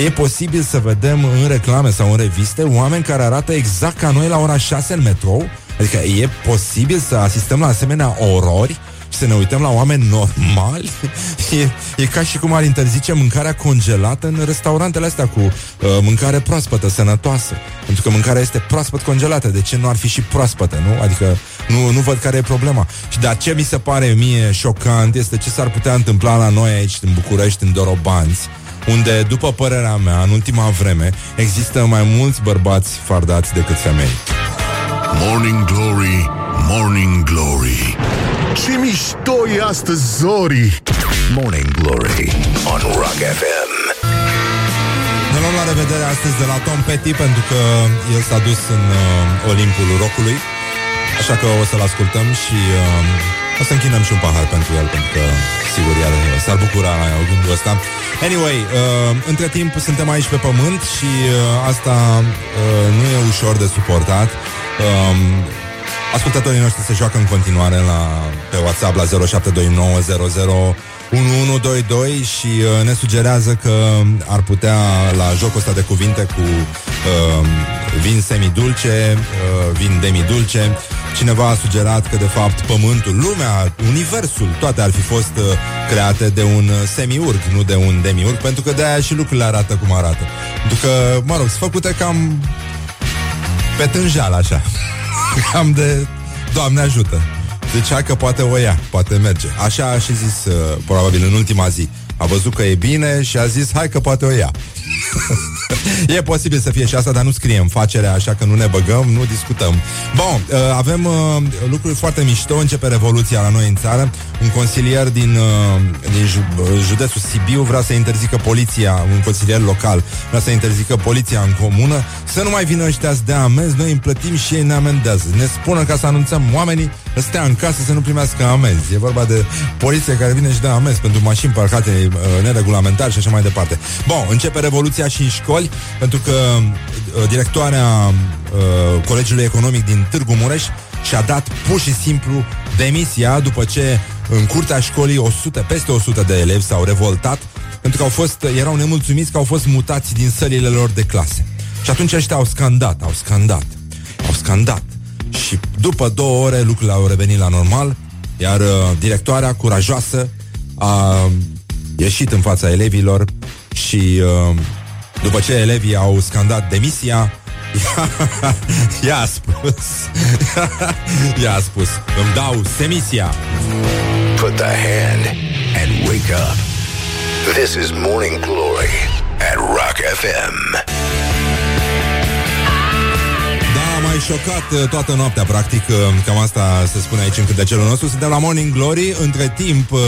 e posibil să vedem în reclame sau în reviste oameni care arată exact ca noi la ora 6 în metrou, Adică e posibil să asistăm la asemenea orori și să ne uităm la oameni normali? E, e ca și cum ar interzice mâncarea congelată în restaurantele astea cu uh, mâncare proaspătă, sănătoasă. Pentru că mâncarea este proaspăt congelată. De ce nu ar fi și proaspătă, nu? Adică nu, nu văd care e problema. Și dar ce mi se pare mie șocant este ce s-ar putea întâmpla la noi aici, în București, în Dorobanți, unde, după părerea mea, în ultima vreme, există mai mulți bărbați fardați decât femei. Morning Glory, Morning Glory. Ce mișto e astăzi, Zori! Morning Glory. On Rock FM. Ne luăm la revedere astăzi de la Tom Petty pentru că el s-a dus în uh, Olimpul Rockului Așa că o să-l ascultăm și uh, o să închinăm și un pahar pentru el Pentru că, sigur, iar s-ar bucura la gândul ăsta. Anyway, uh, între timp suntem aici pe pământ și uh, asta uh, nu e ușor de suportat. Um, ascultătorii noștri se joacă în continuare la, pe WhatsApp la 0729001122 și uh, ne sugerează că ar putea la jocul ăsta de cuvinte cu uh, vin semidulce, uh, vin demidulce, cineva a sugerat că de fapt pământul, lumea, universul, toate ar fi fost uh, create de un uh, semiurg, nu de un demiurg, pentru că de-aia și lucrurile arată cum arată. Pentru că, mă rog, sunt făcute cam pe tânjeal așa. Cam de Doamne ajută. Deci hai că poate o ia, poate merge. Așa a și zis, uh, probabil în ultima zi. A văzut că e bine și a zis, hai că poate o ia. e posibil să fie și asta, dar nu scriem facerea, așa că nu ne băgăm, nu discutăm. Bun, uh, avem uh, lucruri foarte mișto, începe revoluția la noi în țară. Un consilier din, uh, din ju- uh, județul Sibiu vrea să interzică poliția, un consilier local, vrea să interzică poliția în comună, să nu mai vină ăștia să dea amenzi, noi îi plătim și ei ne amendează. Ne spună ca să anunțăm oamenii să stea în casă să nu primească amenzi. E vorba de poliție care vine și dă amenzi pentru mașini parcate uh, neregulamentar și așa mai departe. Bun, începe revoluția și în școli, pentru că uh, directoarea uh, Colegiului Economic din Târgu Mureș și-a dat pur și simplu demisia după ce în curtea școlii 100, peste 100 de elevi s-au revoltat pentru că au fost, erau nemulțumiți că au fost mutați din sălile lor de clase. Și atunci ăștia au scandat, au scandat, au scandat. Și după două ore lucrurile au revenit la normal, iar uh, directoarea curajoasă a ieșit în fața elevilor și uh, după ce elevii au scandat demisia, ea a spus, ea a spus, îmi dau semisia. Put the hand and wake up. This is Morning Glory at Rock FM. Da, mai șocat uh, toată noaptea, practic, uh, cam asta se spune aici în cântecelul nostru. Suntem la Morning Glory, între timp, uh,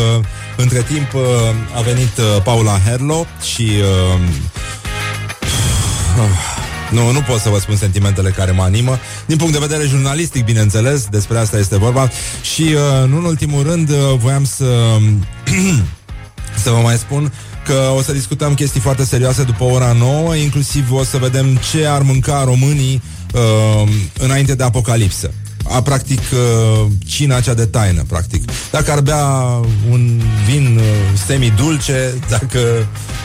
între timp uh, a venit uh, Paula Herlo și... Uh, nu, nu pot să vă spun sentimentele care mă animă. Din punct de vedere jurnalistic, bineînțeles, despre asta este vorba. Și, uh, nu în ultimul rând, uh, voiam să... să vă mai spun că o să discutăm chestii foarte serioase după ora 9, inclusiv o să vedem ce ar mânca românii uh, înainte de apocalipsă. A, practic, uh, cina cea de taină, practic. Dacă ar bea un vin uh, semi-dulce, dacă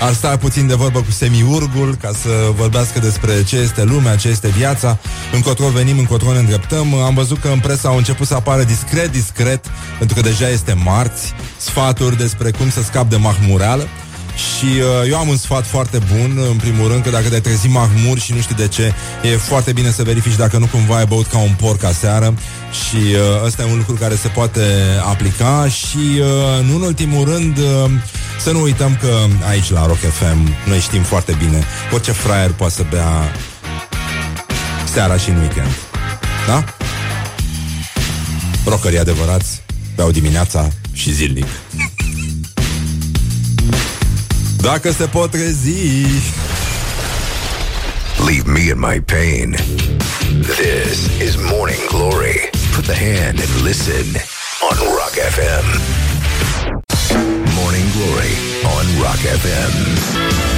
ar sta puțin de vorbă cu semiurgul, ca să vorbească despre ce este lumea, ce este viața, încotro venim, încotro ne îndreptăm. Am văzut că în presă au început să apară discret, discret, pentru că deja este marți, sfaturi despre cum să scap de mahmureală. Și uh, eu am un sfat foarte bun, în primul rând, că dacă te-ai trezit mahmur și nu știi de ce, e foarte bine să verifici dacă nu cumva ai băut ca un porc aseară și uh, ăsta e un lucru care se poate aplica și, uh, nu în ultimul rând, uh, să nu uităm că aici la Rock FM noi știm foarte bine, orice fraier poate să bea seara și în weekend. Da? Rockerii adevărați beau dimineața și zilnic. Dacă se pot trezi Leave me in my pain. This is Morning Glory. Put the hand and listen on Rock FM. Morning Glory on Rock FM.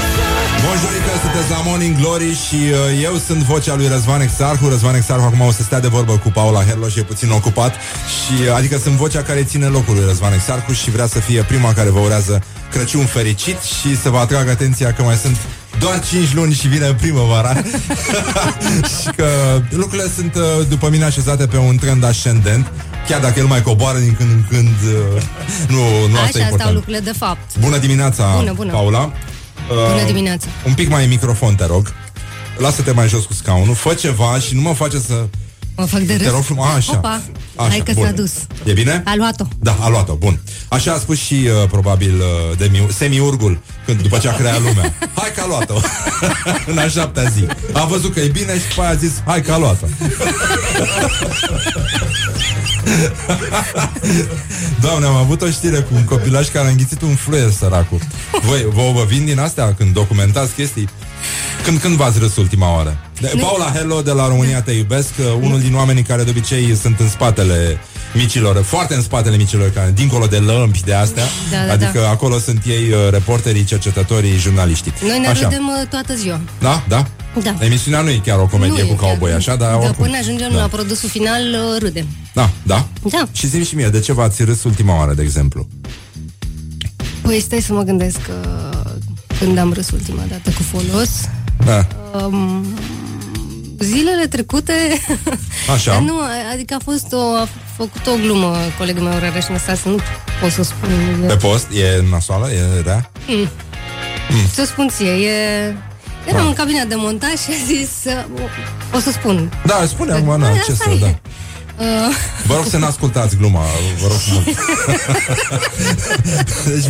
Bonjurică, sunteți la Morning Glory și uh, eu sunt vocea lui Răzvan Exarhu. Răzvan Exarhu acum o să stea de vorbă cu Paula Herlo și e puțin ocupat. Și uh, Adică sunt vocea care ține locul lui Răzvan Exarhu și vrea să fie prima care vă urează Crăciun fericit și să vă atrag atenția că mai sunt doar 5 luni și vine primăvara. Și că lucrurile sunt, uh, după mine, așezate pe un trend ascendent Chiar dacă el mai coboară din când în când uh, Nu, nu asta e Așa stau important. lucrurile de fapt. Bună dimineața, Bună, bună. Paula Bună Uh, dimineața. Un pic mai în microfon, te rog Lasă-te mai jos cu scaunul Fă ceva și nu mă face să... Mă fac de Te râs. rog frumos, așa. Opa, Așa, hai că bun. s-a dus. E bine? A luat-o. Da, a luat-o, bun Așa a spus și, uh, probabil, uh, demi- semiurgul Când după ce a creat lumea Hai că a luat-o În a șaptea zi A văzut că e bine și după aia a zis Hai că a luat-o Doamne, am avut o știre cu un copilaș care a înghițit un fluier, săracul. Voi, vă, vă vin din astea când documentați chestii? Când, când v-ați râs ultima oară? De- Paula Hello de la România Te Iubesc, uh, unul din oamenii care de obicei sunt în spatele micilor, foarte în spatele micilor, care, dincolo de lămpi de astea, Da, da, adică da. acolo sunt ei uh, reporterii, cercetătorii, jurnaliștii. Noi ne Așa. râdem uh, toată ziua. Da, da? Da. Emisiunea nu e chiar o comedie Nu cu e chiar. cowboy, așa, dar Da, oricum. până ajungem da. la produsul final, uh, râdem. Da, da. Da. Și zi și mie, de ce v-ați râs ultima oară, de exemplu? Păi stai să mă gândesc că când am râs ultima dată cu folos, Da. um, zilele trecute, Așa. Dar nu, adică a fost o, a făcut o glumă colegul meu Răreș Năstase, nu pot să o spun. Pe post? E nasoală? E rea? Mm. Mm. Să spun ție, e... Eram în cabina de montaj și a zis uh, O să spun Da, spune acum, na, Păi, ce asta să, e. da. Uh, Vă rog să n-ascultați gluma, vă rog mult. deci,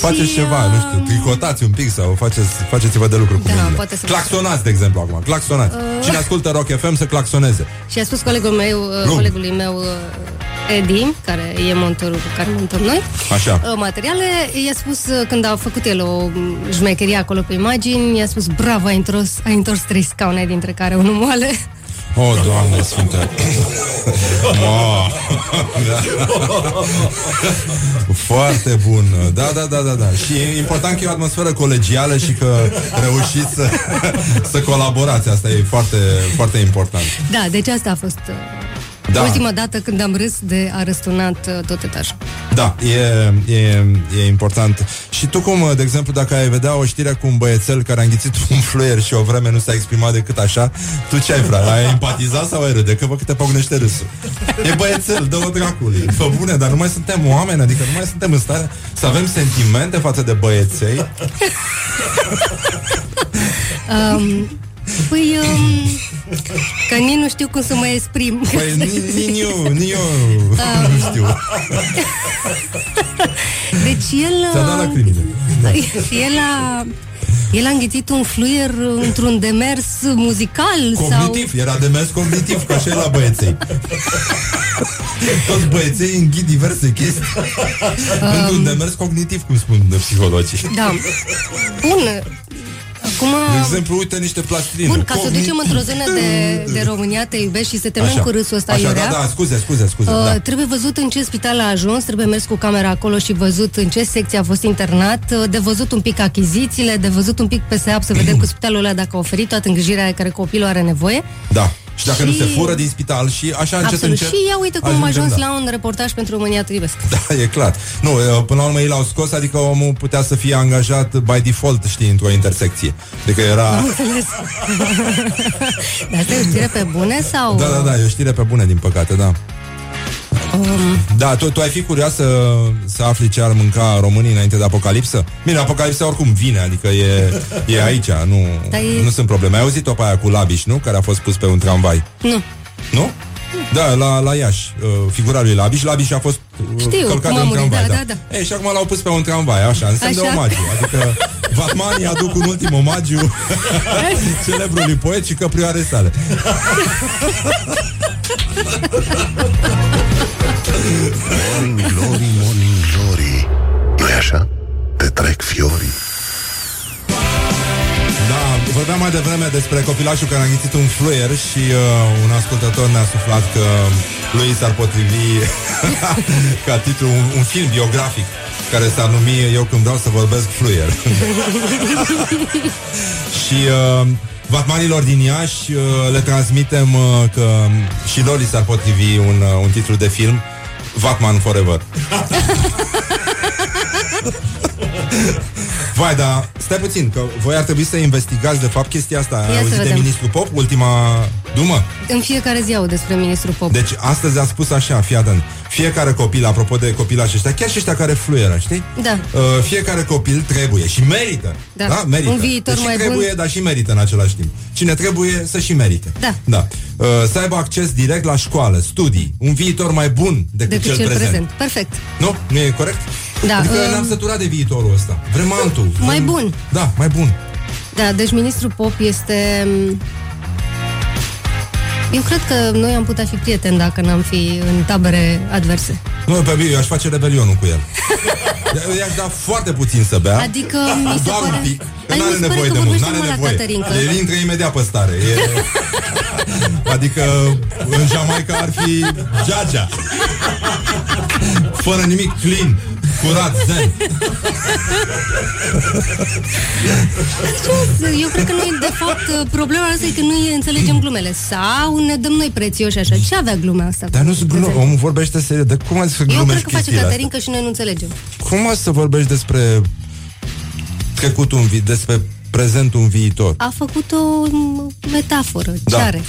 faceți ceva, nu știu, tricotați un pic sau faceți, faceți-vă de lucru cu Da, mâinile. poate să- Claxonați, de exemplu, acum, claxonați. Uh. Cine ascultă Rock FM să claxoneze. Și a spus colegul meu, uh, Glum. colegului meu uh, Edi, care e montorul cu care montăm noi Așa. uh, materiale, i-a spus uh, când a făcut el o mm, jmecherie acolo pe imagini, i-a spus bravo, ai întors, ai întors trei scaune dintre care unul moale. O, oh, Doamne Sfântă. Ma. Foarte bun. Da, da, da, da, da. Și e important că e o atmosferă colegială și că reușiți să, să colaborați. Asta e foarte, foarte important. Da, deci asta a fost uh, Da. ultima dată când am râs de a răsturnat uh, tot etajul. Da, e, e, e important. Și tu cum, de exemplu, dacă ai vedea o știre cu un băiețel care a înghițit un fluier și o vreme nu s-a exprimat decât așa, tu ce ai vrea? Ai empatizat sau ai râde? Că vă câte pocnește râsul. E băiețel, dă-o dracului. Fă bune, dar nu mai suntem oameni, adică nu mai suntem în stare să avem sentimente față de băieței. Um, păi, um, că nici nu știu cum să mă exprim. Păi, ni- ni eu, ni eu, Ah. nu știu. Deci el... Ți-a dat uh, lacrimile. Da. El a... El a înghițit un fluier într-un demers muzical Cognitiv, era de mers cognitiv, ca și la băieței. Toți băieței înghit diverse chestii. Într-un demers cognitiv, cum spun de psihologii. sau... Da. Bun. Acum... De exemplu, uite niște plastirine. Bun, ca să o Cognitiv. ducem într-o zonă de, de România, te iubești și să terminăm cu râsul ăsta, Așa, Iurea. da, da, scuze, scuze, scuze. Uh, da. Trebuie văzut în ce spital a ajuns, trebuie mers cu camera acolo și văzut în ce secție a fost internat, uh, de văzut un pic achizițiile, de văzut un pic pe SEAP să vedem cu spitalul ăla dacă a oferit toată îngrijirea care copilul are nevoie. Da. Și dacă Și- nu se fură din spital și așa încet, Absolut. încet... Și ia uite cum am ajungem, ajuns da. la un reportaj pentru România Te iubesc. Da, e clar. Nu, uh, până la urmă ei l-au scos, adică omul putea să fie angajat by default, știi, într-o intersecție. Adică era... Am înțeles. Dar asta e o știre pe bune sau... Da, da, da, e o știre pe bune, din păcate, da. Um, Da, tu, tu ai fi curios să, să afli ce ar mânca românii înainte de apocalipsă? Bine, apocalipsa oricum vine, adică e, e aici, nu, Dar e- nu sunt probleme. Ai auzit-o pe aia cu Labiș, nu? Care a fost pus pe un tramvai. nu. Nu? Da, la, la Iași, uh, figura lui Labiș. Labiș a fost uh, Știu, călcat cum de a un murit, tramvai. da, da, da. Ei, și acum l-au pus pe un tramvai, așa, în semn de Așa. omagiu. Adică Vatmanii aduc un ultim omagiu celebrului poet și căprioare sale. Morning glory, morning glory nu așa? Te trec fiorii Da, vorbeam mai devreme despre copilașul care a înghițit un fluier și uh, un ascultător ne-a suflat că lui s-ar potrivi ca titlu un, un film biografic care s-ar numi Eu când vreau să vorbesc fluier. și uh, Vatmanilor din Iași uh, le transmitem uh, că și lor li s-ar potrivi un, uh, un titlu de film Vatman Forever. Vai, dar stai puțin, că voi ar trebui să investigați de fapt chestia asta. Ia Ai să auzit de vedem. ministru Pop, ultima dumă? În fiecare zi au despre ministrul Pop. Deci astăzi a spus așa, fii atent, fiecare copil, apropo de copilași ăștia, chiar și ăștia care fluieră, știi? Da. Uh, fiecare copil trebuie și merită. Da. da? Merită. Un viitor deci mai trebuie, bun. dar și merită în același timp. Cine trebuie să și merite. Da. da. Uh, să aibă acces direct la școală, studii, un viitor mai bun decât, Decât cel, cel prezent. prezent. Perfect. Nu? Nu e corect? Da, Adică um, ne-am săturat de viitorul ăsta. Vrem altul. Mai Vrem- bun. Da, mai bun. Da, deci ministrul Pop este... Eu cred că noi am putea fi prieteni dacă n-am fi în tabere adverse. Nu, pe mine, eu aș face rebelionul cu el. Eu i-aș da foarte puțin să bea. Adică mi se Doar pare... un pic. Că Adică mi n-are se pare nevoie că de mult, vorbește n-are mult la nevoie. Caterinca. El intră imediat pe stare. E... Adică în Jamaica ar fi Geagea. Fără nimic, clean, curat, zen. Ce- Eu cred că noi, de fapt, problema asta e că noi înțelegem glumele. Sau ne dăm noi prețioși așa. Ce avea glumea asta? Dar nu sunt glume, omul vorbește serios. De cum ați să Eu glumești cred că face chestiile astea? Caterinca și noi nu înțelegem. Cum ați să vorbești despre trecutul în vi- despre prezentul în viitor? A făcut o m, metaforă. Ce Da. are?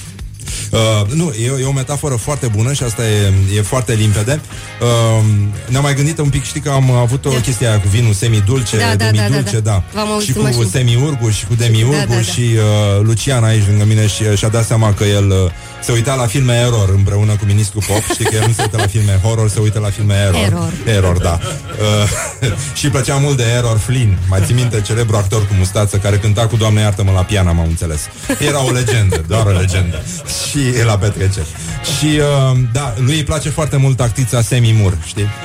Uh, nu, e, e o metaforă foarte bună și asta e, e foarte limpede. Uh, ne-am mai gândit un pic, știi că am avut o chestie aia cu vinul semidulce, Da, da, da, demidulce, da, da. da. V-am auzit Și în cu mașină. semiurgul și cu demiurgul Da, da, da. și uh, Lucian aici lângă mine și uh, și-a dat seama că el uh, se uita la filme error împreună cu ministrul Pop. Știi că el nu se uită la filme horror, se uită la filme error. Error. Error, da. Uh, și îi plăcea mult de Error Flynn. Mai ții minte, celebru actor cu mustață care cânta cu Doamne iartă-mă la pian, am înțeles. Era o legendă, doar o legendă. Și la petreceri. Și, uh, da, lui îi place foarte mult actrița Semi Moore, știi?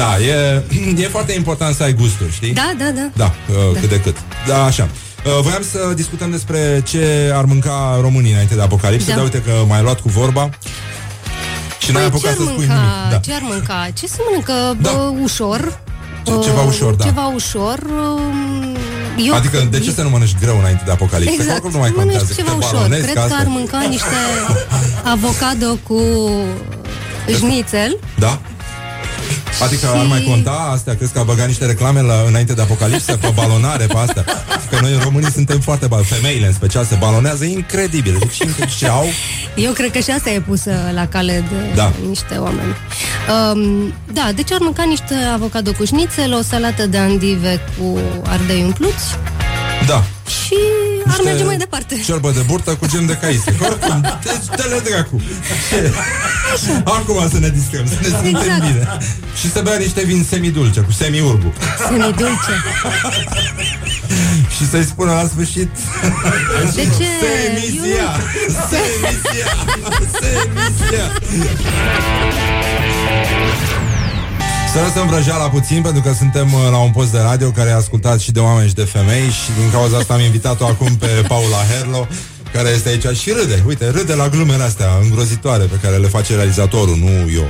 da, e, e foarte important să ai gusturi, știi? Da, da, da. Da, uh, cât de cât. Da, așa. Uh, voiam să discutăm despre ce ar mânca românii înainte de apocalipsă, Da. dar uite că m-ai luat cu vorba. Și n-ai Păi, apucat ce să ar spui mânca? nimic. Da. Ce ar mânca? Ce se mănâncă Da. bă, ușor? Ce- ceva Uh, ușor, da. Ceva ușor. um, Eu, Adică, de ce să nu mănăști greu înainte de apocalipsă? Că Exact, oricum nu mai mănânci contează. ceva Că te ușor. balonezi, Cred că că asta ar e. mânca niște avocado cu șnițel. Da? Adică ar Și- mai conta astea? Crezi că a băgat niște reclame la, înainte de apocalipsă pe balonare, pe astea? Că noi românii suntem foarte bal- Femeile în special se balonează incredibil. Deci incredibil ce au. Eu cred că și asta e pusă la cale de Da. niște oameni. Um, da, deci ar mânca niște avocado cu șnițel, o salată de andive cu ardei umpluți Da. și ar merge mai departe. Ciorbă de burtă cu gem de caise. Că Oricum, deci dă-le dracu. Acum să ne distrăm, să ne simtem Exact. bine. Și să bea niște vin semidulce, cu semiurgu. Semidulce. Și să-i spună la sfârșit De ce? Semisia Semisia Semisia Să lăsăm vrăjeala puțin Pentru că suntem uh, la un post de radio Care e ascultat și de oameni și de femei Și din cauza asta am invitat-o acum pe Paula Herlo care este aici și râde, uite, râde la glumele astea îngrozitoare pe care le face realizatorul, nu eu.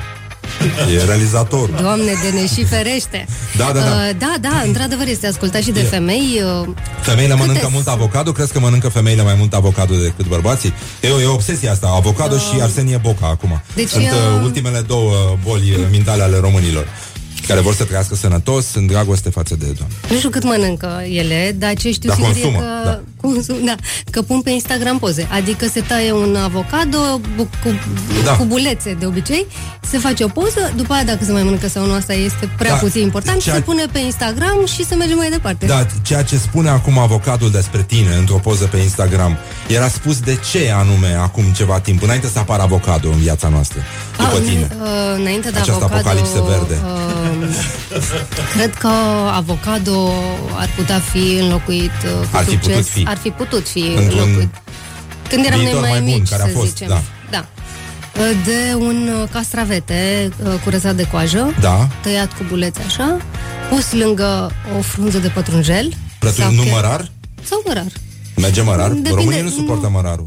E realizatorul. Doamne, de ne și ferește. Da, da, da. Uh, da, da, într-adevăr este ascultat și de femei. Uh, Femeile mănâncă Câte- mult avocado? Crezi că mănâncă femeile mai mult avocado decât bărbații? E o, e o obsesie asta, avocado și Arsenie Boca acum. Deci, Sunt uh, uh, ultimele două boli uh, mentale ale românilor care vor să trăiască sănătos în dragoste față de doamne. nu știu cât mănâncă ele, dar ce știu Dar sigur consumă, e că, da. consum, da, că pun pe Instagram poze. Adică se taie un avocado bu- cu, Da. cu bulețe de obicei, se face o poză, după aia dacă se mai mănâncă sau nu, asta este prea Da. puțin important, Ceea- se pune pe Instagram și se merge mai departe. Da, ceea ce spune acum avocadul despre tine într-o poză pe Instagram era spus de ce anume acum ceva timp, înainte să apară avocado în viața noastră, după Ah, tine. uh, înainte de Această avocado, apocalipsă verde. Uh, cred că avocado ar putea fi înlocuit uh, cu Ar fi succes. putut fi. Ar fi putut fi Într-un înlocuit. Când eram noi viitor mai, mai bun mici, care a să fost, zicem. da. da. Uh, De un uh, castravete uh, curățat de coajă, Da. tăiat cu bulețe așa, pus lângă o frunză de pătrunjel. Prătul sau nu chiar- mărar? Sau mărar. Merge mărar? Depinde, Românii nu suportă nu. mărarul.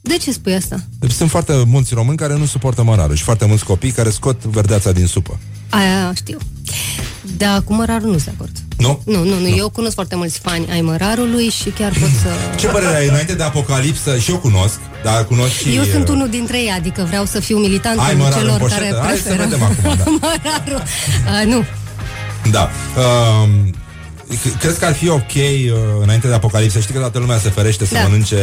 De ce spui asta? Deci sunt foarte mulți români care nu suportă mărarul și foarte mulți copii care scot verdeața din supă. Aia știu. Dar cu mărarul nu sunt de acord. Nu? Nu, nu, nu, eu cunosc foarte mulți fani ai mărarului și chiar pot să... Ce părere ai înainte de apocalipsă? Și eu cunosc, dar cunosc și... Eu sunt uh, unul dintre ei, adică vreau să fiu militant Ai în mărarul în celor poșetă? care Hai să preferă vedem acum, da. mărarul. Uh, nu, Da. Um, c- crezi că ar fi ok uh, înainte de apocalipsă? Știi că toată lumea se ferește să Da. mănânce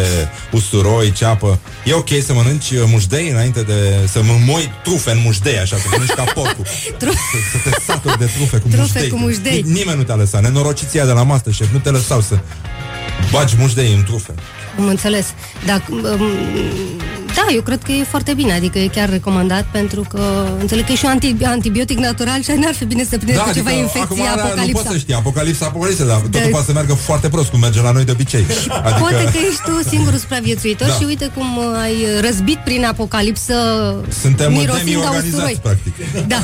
usturoi, ceapă. E ok să mănânci uh, mușdei înainte de... Să mă moi trufe în mușdei, așa, să mănânci ca porcul. Tru- Să, să te saturi de trufe cu Trufe mușdei. cu mușdei. Ni- Nimeni nu te-a lăsat. Nenorociția de la Masterchef nu te lăsau să bagi mușdei în trufe. am înțeles. Dar, um, da, Da, eu cred că e foarte bine, adică e chiar recomandat pentru că înțeleg că e și un anti- antibiotic natural și n-ar fi bine să prindeți Da, cu ceva adică infecție acum nu apocalipsa. poți să știi, apocalipsa, apocalipsa, dar totul Da. poate să meargă foarte prost, cum merge la noi de obicei. Adică, Poate că ești tu singurul supraviețuitor Da. și uite cum uh, ai răzbit prin apocalipsă suntem mirosind a demi-organizați, usturoi. practic. Da.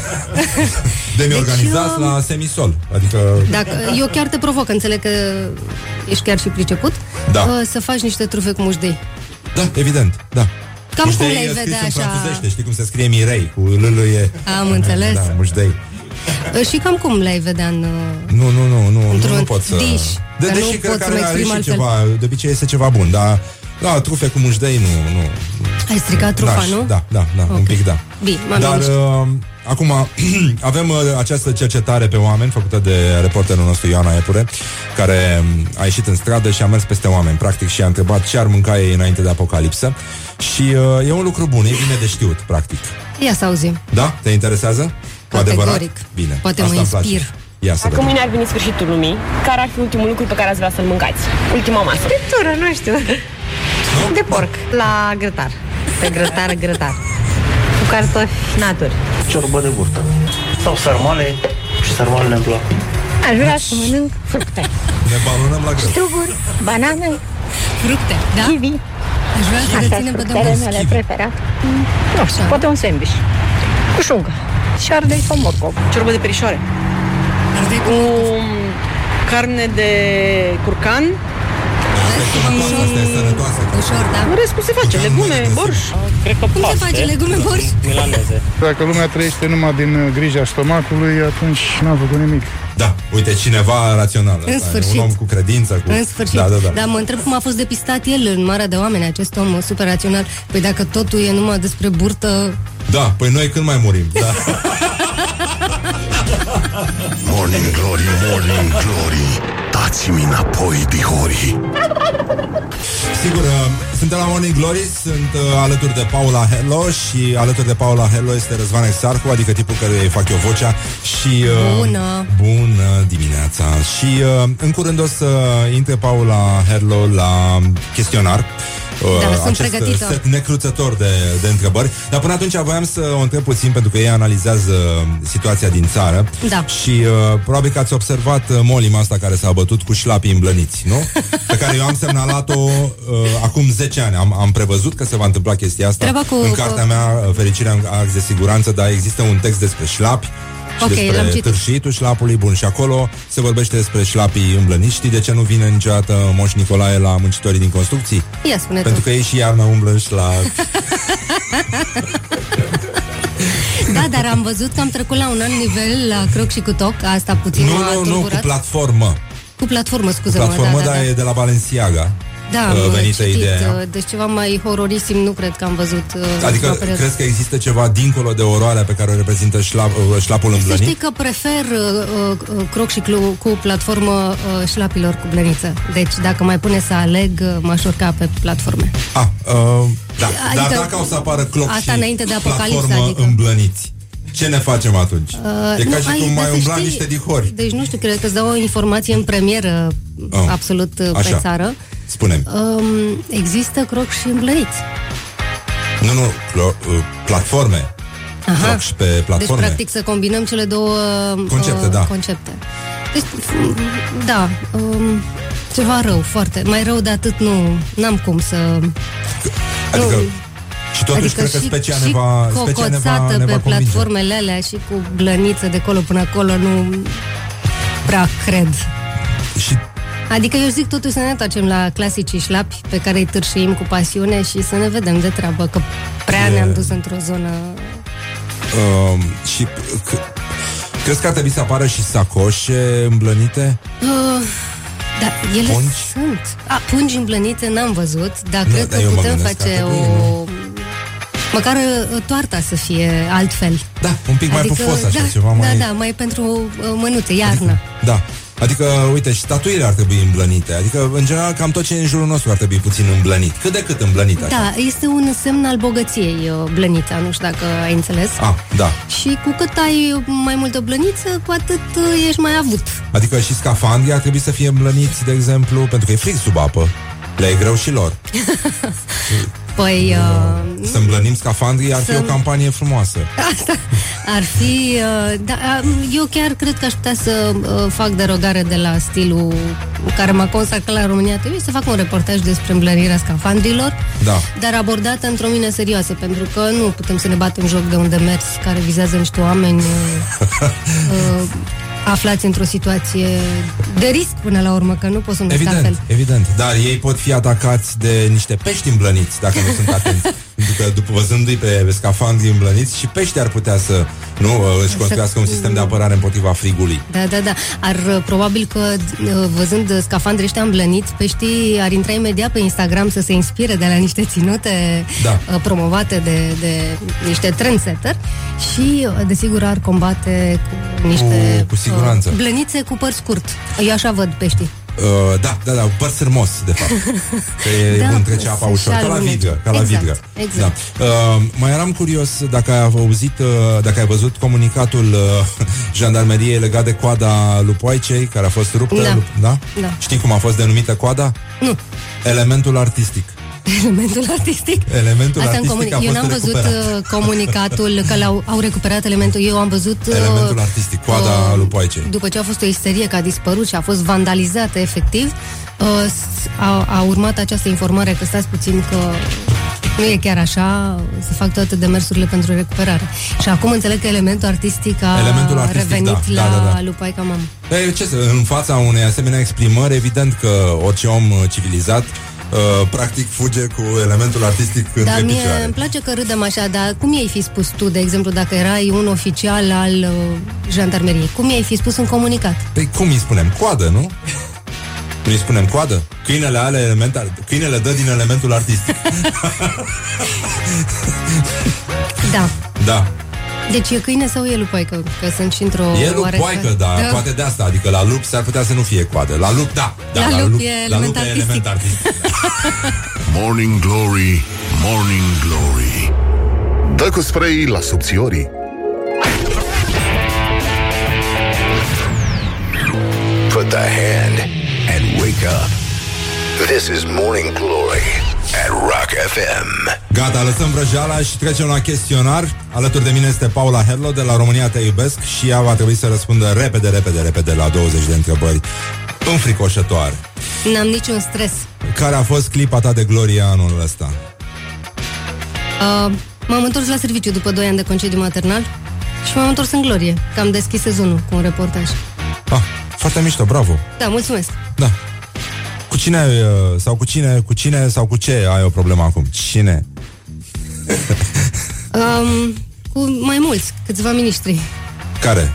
Demi-organizați Deci, la semisol. Adică, Dacă, eu chiar te provoc, înțeleg că ești chiar și priceput, Da. uh, să faci niște trufe cu mușdei. da, evident, da. Cam Mușdei cum le-ai e scris vedea în așa? franțuzește, știi cum se scrie Mirei, cu l e. Am înțeles. Da, mușdei. Uh, Și cam cum le-ai vedea în... uh, Nu, nu, nu, nu, nu, Într-un nu pot să... dish, de, că deși nu cred pot că să mă are, are exprim și altfel. ceva, de obicei este ceva bun, dar da, trufe cu mușdei nu, nu. Ai stricat trufa, N-aș. nu? Da, da, da, un pic da. Bine, m-am Dar liniștit. uh, acum avem uh, această cercetare pe oameni făcută de reporterul nostru Ioana Epure, care um, a ieșit în stradă și a mers peste oameni, practic, și a întrebat ce ar mânca ei înainte de apocalipsă. Și uh, e un lucru bun, e bine de știut, practic. Ia să auzim. Da? Te interesează? Cu Categoric. adevărat? Bine. Poate Asta mă îmi place. inspir. Ia să Dacă vedem. mâine ar veni sfârșitul lumii, care ar fi ultimul lucru pe care ați vrea să-l mâncați? Ultima masă. Friptură, nu știu. De porc. La grătar. Pe grătar, grătar. Cu cartofi naturi. Ciorbă de burtă. Sau sarmale și sarmalele îmi plac. Aș vrea să mănânc fructe. Ne balonăm la greu. Struguri, banane, fructe, da? kiwi. Aș vrea să Astea reținem sunt pe fructele domnul mele Schiv. preferate. Mm, Nu știu, poate un sandwich. Cu șungă. Și șardei sau morcov. Ciorbă de perișoare. Cu carne de curcan. Asta e sănătoasă. Ușor, da. În rest, cum se face? Legume, borș. Cred că Cum se paste. face legume borș? Milaneze. Dacă lumea trăiește numai din uh, grija stomacului, atunci n-am făcut nimic. Da, uite, cineva rațional. În ăsta e sfârșit. Un om cu credință. Cu... În sfârșit. Da, da, da. Dar mă întreb cum a fost depistat el în marea de oameni, acest om super rațional. Păi dacă totul e numai despre burtă... Da, păi noi când mai murim? Da. Morning Glory, Morning Glory Dați-mi înapoi, dihori Sigur, uh, suntem la Morning Glory, sunt uh, alături de Paula Hello și alături de Paula Hello este Răzvan Exarcu, adică tipul care îi fac eu vocea și... Uh, Bună! Bună dimineața! Și uh, în curând o să intre Paula Hello la chestionar. Uh, Da, sunt acest pregătită. set necruțător de, de întrebări. Dar până atunci voiam să o întreb puțin pentru că ei analizează situația din țară Da. și uh, probabil că ați observat uh, molima asta care s-a bătut cu șlapii îmblăniți, nu? Pe care eu am semnalat-o uh, acum 10 ani. Am, am prevăzut că se va întâmpla chestia asta Treaba cu- în cartea mea uh, Fericirea în ax de siguranță, dar există un text despre șlapi și Ok, l-am despre citit. târșitul șlapului bun și acolo se vorbește despre șlapii îmblăniți. Știi de ce nu vine niciodată Moș Nicolae la muncitorii din construcții? Ia spune Pentru tu. că ei și iarna umblă în șlap. Da, dar am văzut că am trecut la un alt nivel la croc și cu toc. Asta puțin nu, m-a nu, nu, cu tulburat. platformă. Cu platformă, Cu scuze-mă. platformă, da, da, dar da. e de la Balenciaga. Da, uh, am venită citit, ideea aia. uh, deci ceva mai hororisim nu cred că am văzut. uh, Adică într-o perioadă. crezi că există ceva dincolo de oroarea pe care o reprezintă șlap, uh, șlapul Să știi îmblănit? că prefer uh, uh, croc și clu, cu platformă uh, șlapilor cu blăniță. Deci dacă mai pune să aleg, uh, m-aș urca pe platforme. Ah, uh, da. Dar Adică- dacă o să apară cloc Asta și înainte de apocalipsă, platformă adică. îmblăniți, ce ne facem atunci? Uh, e ca nu, și ai- cum dar mai să umbla știi- niște dihori. Deci nu știu, cred că îți dau o informație în premieră Oh. absolut uh, pe Așa. țară. Spune-mi. Um, există croc și îmblăniți. Nu, nu, clo- uh, platforme. Aha. Cloc și pe Deci, platforme. practic, să combinăm cele două Concepte, uh, da. concepte. Deci, m, da, um, ceva rău, foarte. Mai rău de atât nu, n-am cum să... Adică, și totuși adică cred că și, specia și ne va, specia ne va, cocoțată ne pe va convinge. platformele alea și cu blăniță de acolo până acolo nu prea cred. Și Adică eu zic totuși să ne întoarcem la clasicii șlapi pe care îi târșim cu pasiune și să ne vedem de treabă, că prea E- ne-am dus într-o zonă... Uh, și c- crezi că ar trebui să apară și sacoșe îmblănite? Uh, da, ele Pungi? sunt. A, pungi îmblănite n-am văzut, dar Nu, cred dar că eu mă putem gândesc că face ar trebui, o... Măcar uh, toarta să fie altfel. Da, un pic mai pufos așa, da, ceva da, mai... da, mai pentru uh, mânuțe, iarnă. Da. Adică, uite, și statuile ar trebui îmblănite. Adică, în general, cam tot ce e în jurul nostru ar trebui puțin îmblănit. Cât de cât îmblănit așa. Da, este un semn al bogăției, uh, blănița, nu știu dacă ai înțeles. Ah, da. Și cu cât ai mai multă blăniță, cu atât uh, ești mai avut. Adică și scafandrii ar trebui să fie îmblăniți, de exemplu, pentru că e frig sub apă. Le e greu și lor. Păi, uh, Să îmblănim scafandrii ar fi Să- o campanie frumoasă. Asta ar fi... Uh, da, uh, eu chiar cred că aș putea să uh, fac derogare de la stilul care m-a consacrat la România TV să fac un reportaj despre îmblănirea scafandrilor, Da. dar abordată într-o mine serioasă, pentru că nu putem să ne batem joc de un demers care vizează niște oameni uh, uh, aflați într-o situație de risc până la urmă, că nu pot să numesc Evident, altfel. evident. Dar ei pot fi atacați de niște pești îmblăniți, dacă nu sunt atenți. Pentru că după văzându-i pe scafandri îmblăniți și pești ar putea să nu își construiască un sistem de apărare împotriva frigului. Da, da, da. Ar uh, probabil că uh, văzând uh, scafandrii ăștia îmblăniți, peștii ar intra imediat pe Instagram să se inspire de la niște ținute Da. uh, promovate de, de niște trendsetter și, uh, desigur, ar combate cu niște Cu- cu siguranță. uh, blănițe cu păr scurt. Eu așa văd peștii. Uh, da, da, da, păr sârmos, de fapt. Că e Da, bun, trece apa se ușor, ca la șalunece. vidră. Ca la Exact, vidră. exact. Da. Uh, mai eram curios dacă ai auzit, uh, dacă ai văzut comunicatul uh, jandarmeriei legat de coada lupoaicei, care a fost ruptă. Da. Lup- da? Da. Știi cum a fost denumită coada? Nu. Elementul artistic. Elementul artistic. Elementul Asta în artistic comuni- a Eu fost n-am văzut recuperat. uh, comunicatul că l-au au recuperat elementul. Eu am văzut... uh, Elementul artistic, coada uh, lupoaicei. După ce a fost o isterie că a dispărut și a fost vandalizată efectiv, uh, s- a, a urmat această informare că stați puțin că nu e chiar așa, se fac toate demersurile pentru recuperare. Și acum înțeleg că elementul artistic a Elementul artistic, revenit da, la da, da, da. Lupaica Mamă. Păi, ce să, în fața unei asemenea exprimări, evident că orice om uh, civilizat uh, practic fuge cu elementul artistic între Dar mie picioare. îmi place că râdem așa, dar cum i-ai fi spus tu, de exemplu, dacă erai un oficial al uh, jandarmeriei? Cum i-ai fi spus un comunicat? Păi cum îi spunem? Coadă, nu? Nu îi spunem coadă? Câinele are element, ar- câinele dă din elementul artistic. Da. da. Deci e câine sau e lupaică? Că sunt și într-o E oarecare- lupoaică, da, da. poate de asta, adică la lup s-ar putea să nu fie coadă. La lup, da. da La lup e la element lup e element artistic. Morning Glory, Morning Glory Dă cu spray la subțiorii Put the hand and wake up. This is Morning Glory at Rock FM. Gata, lăsăm vrăjeala și trecem la chestionar. Alături de mine este Paula Herlo de la România Te Iubesc și ea va trebui să răspundă repede, repede, repede la 20 de întrebări înfricoșătoare. N-am niciun stres. Care a fost clipa ta de glorie anul ăsta? Uh, m-am întors la serviciu după 2 ani de concediu maternal și m-am întors în glorie, că am deschis sezonul cu un reportaj. Ah, foarte mișto, bravo. Da, mulțumesc. Da. Cu cine ai, uh, sau cu cine, cu cine sau cu ce ai o problemă acum? Cine? Um, cu mai mulți, câțiva miniștri. Care?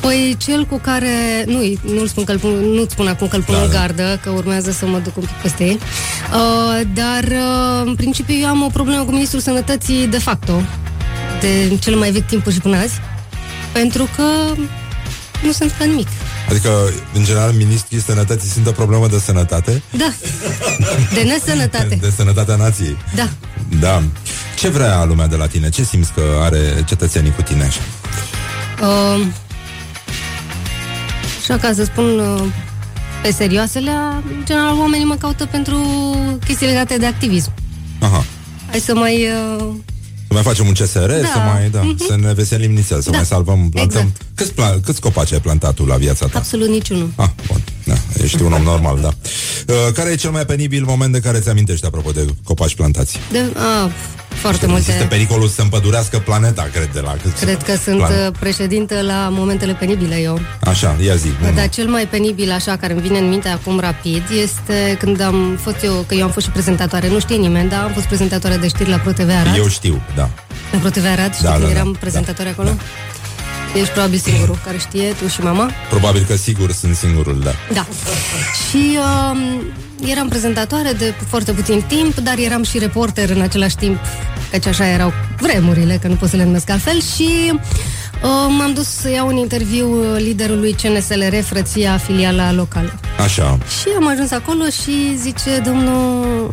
Păi cel cu care, nu nu spun că nu spun acum că îl pun Da, în da. gardă, că urmează să mă duc un pic peste el. Uh, dar, uh, în principiu, eu am o problemă cu Ministrul Sănătății de facto, de cele mai vechi timpuri și până azi, pentru că nu sunt pe nimic. Adică, în general, ministrii sănătății sunt o problemă de sănătate, Da, de nesănătate. de sănătatea nației. Da. Da. Ce vrea lumea de la tine? Ce simți că are cetățenii cu tine așa? Uh, așa ca să spun uh, pe serioasele, în general oamenii mă caută pentru chestii legate de activism. Aha. Hai să mai... Uh, Să mai facem un CSR, Da. să mai, da, Mhm. să ne veselim nițel, să Da. mai salvăm, plantăm. Exact. Câți, pla- câți copaci ai plantat tu la viața ta? absolut niciunul. Ah, bun. Da, ești un om normal, da. Uh, care e cel mai penibil moment de care ți amintești, apropo de copaci plantați? De, a, foarte Există multe. pericolul să împădurească planeta, cred, de la câți Cred că sunt plan- uh, președintă la momentele penibile eu. Așa, ia zi. unul. Dar cel mai penibil, așa, care îmi vine în minte acum rapid, este când am fost eu, că eu am fost și prezentatoare, nu știe nimeni, dar am fost prezentatoare de știri la ProTV Arad. Eu știu, da. La ProTV Arad, știi Da, când da, da, eram da, prezentatoare acolo? Ești probabil singurul care știe, tu și mama. Probabil că sigur sunt singurul, da. Da. Și um, eram prezentatoare de foarte puțin timp, dar eram și reporter în același timp, căci așa erau vremurile, că nu pot să le numesc altfel, și uh, m-am dus să iau un interviu liderului CNSLR, frăția filiala locală. Așa. Și am ajuns acolo și zice domnul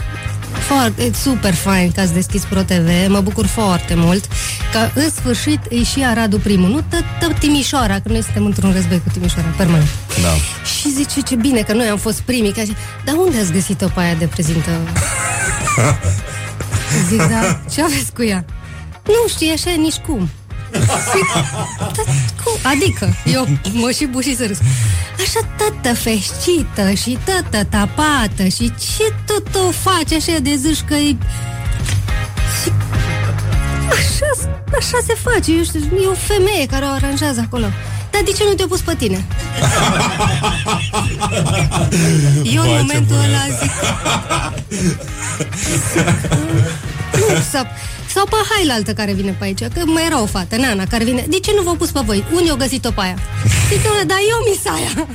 foarte, e super fain că ați deschis Pro TV, mă bucur foarte mult că în sfârșit e și Aradul primul, nu tă, tă Timișoara, că noi suntem într-un război cu Timișoara, permanent. Da. Și zice, ce bine că noi am fost primii, că așa, dar unde ați găsit-o pe aia de prezintă? Zic, da, ce aveți cu ea? Nu știu, e așa, nici cum. Zic, "Da, cum? Adică, eu mă și buși să râs. Așa tată feșcită și tată tapată și ce tot o faci așa de zici că e... Și Așa, așa se face, eu știu, e o femeie care o aranjează acolo. Dar de ce nu te-a pus pe tine? Eu în Vai, ce momentul bună ăla asta. zic... Nu, sau, sau pe hailaltă care vine pe aici, că mai era o fată, Nana, care vine. De ce nu v-au pus pe voi? Unde au găsit-o pe aia? Zic, "Doamne, dar eu misaia.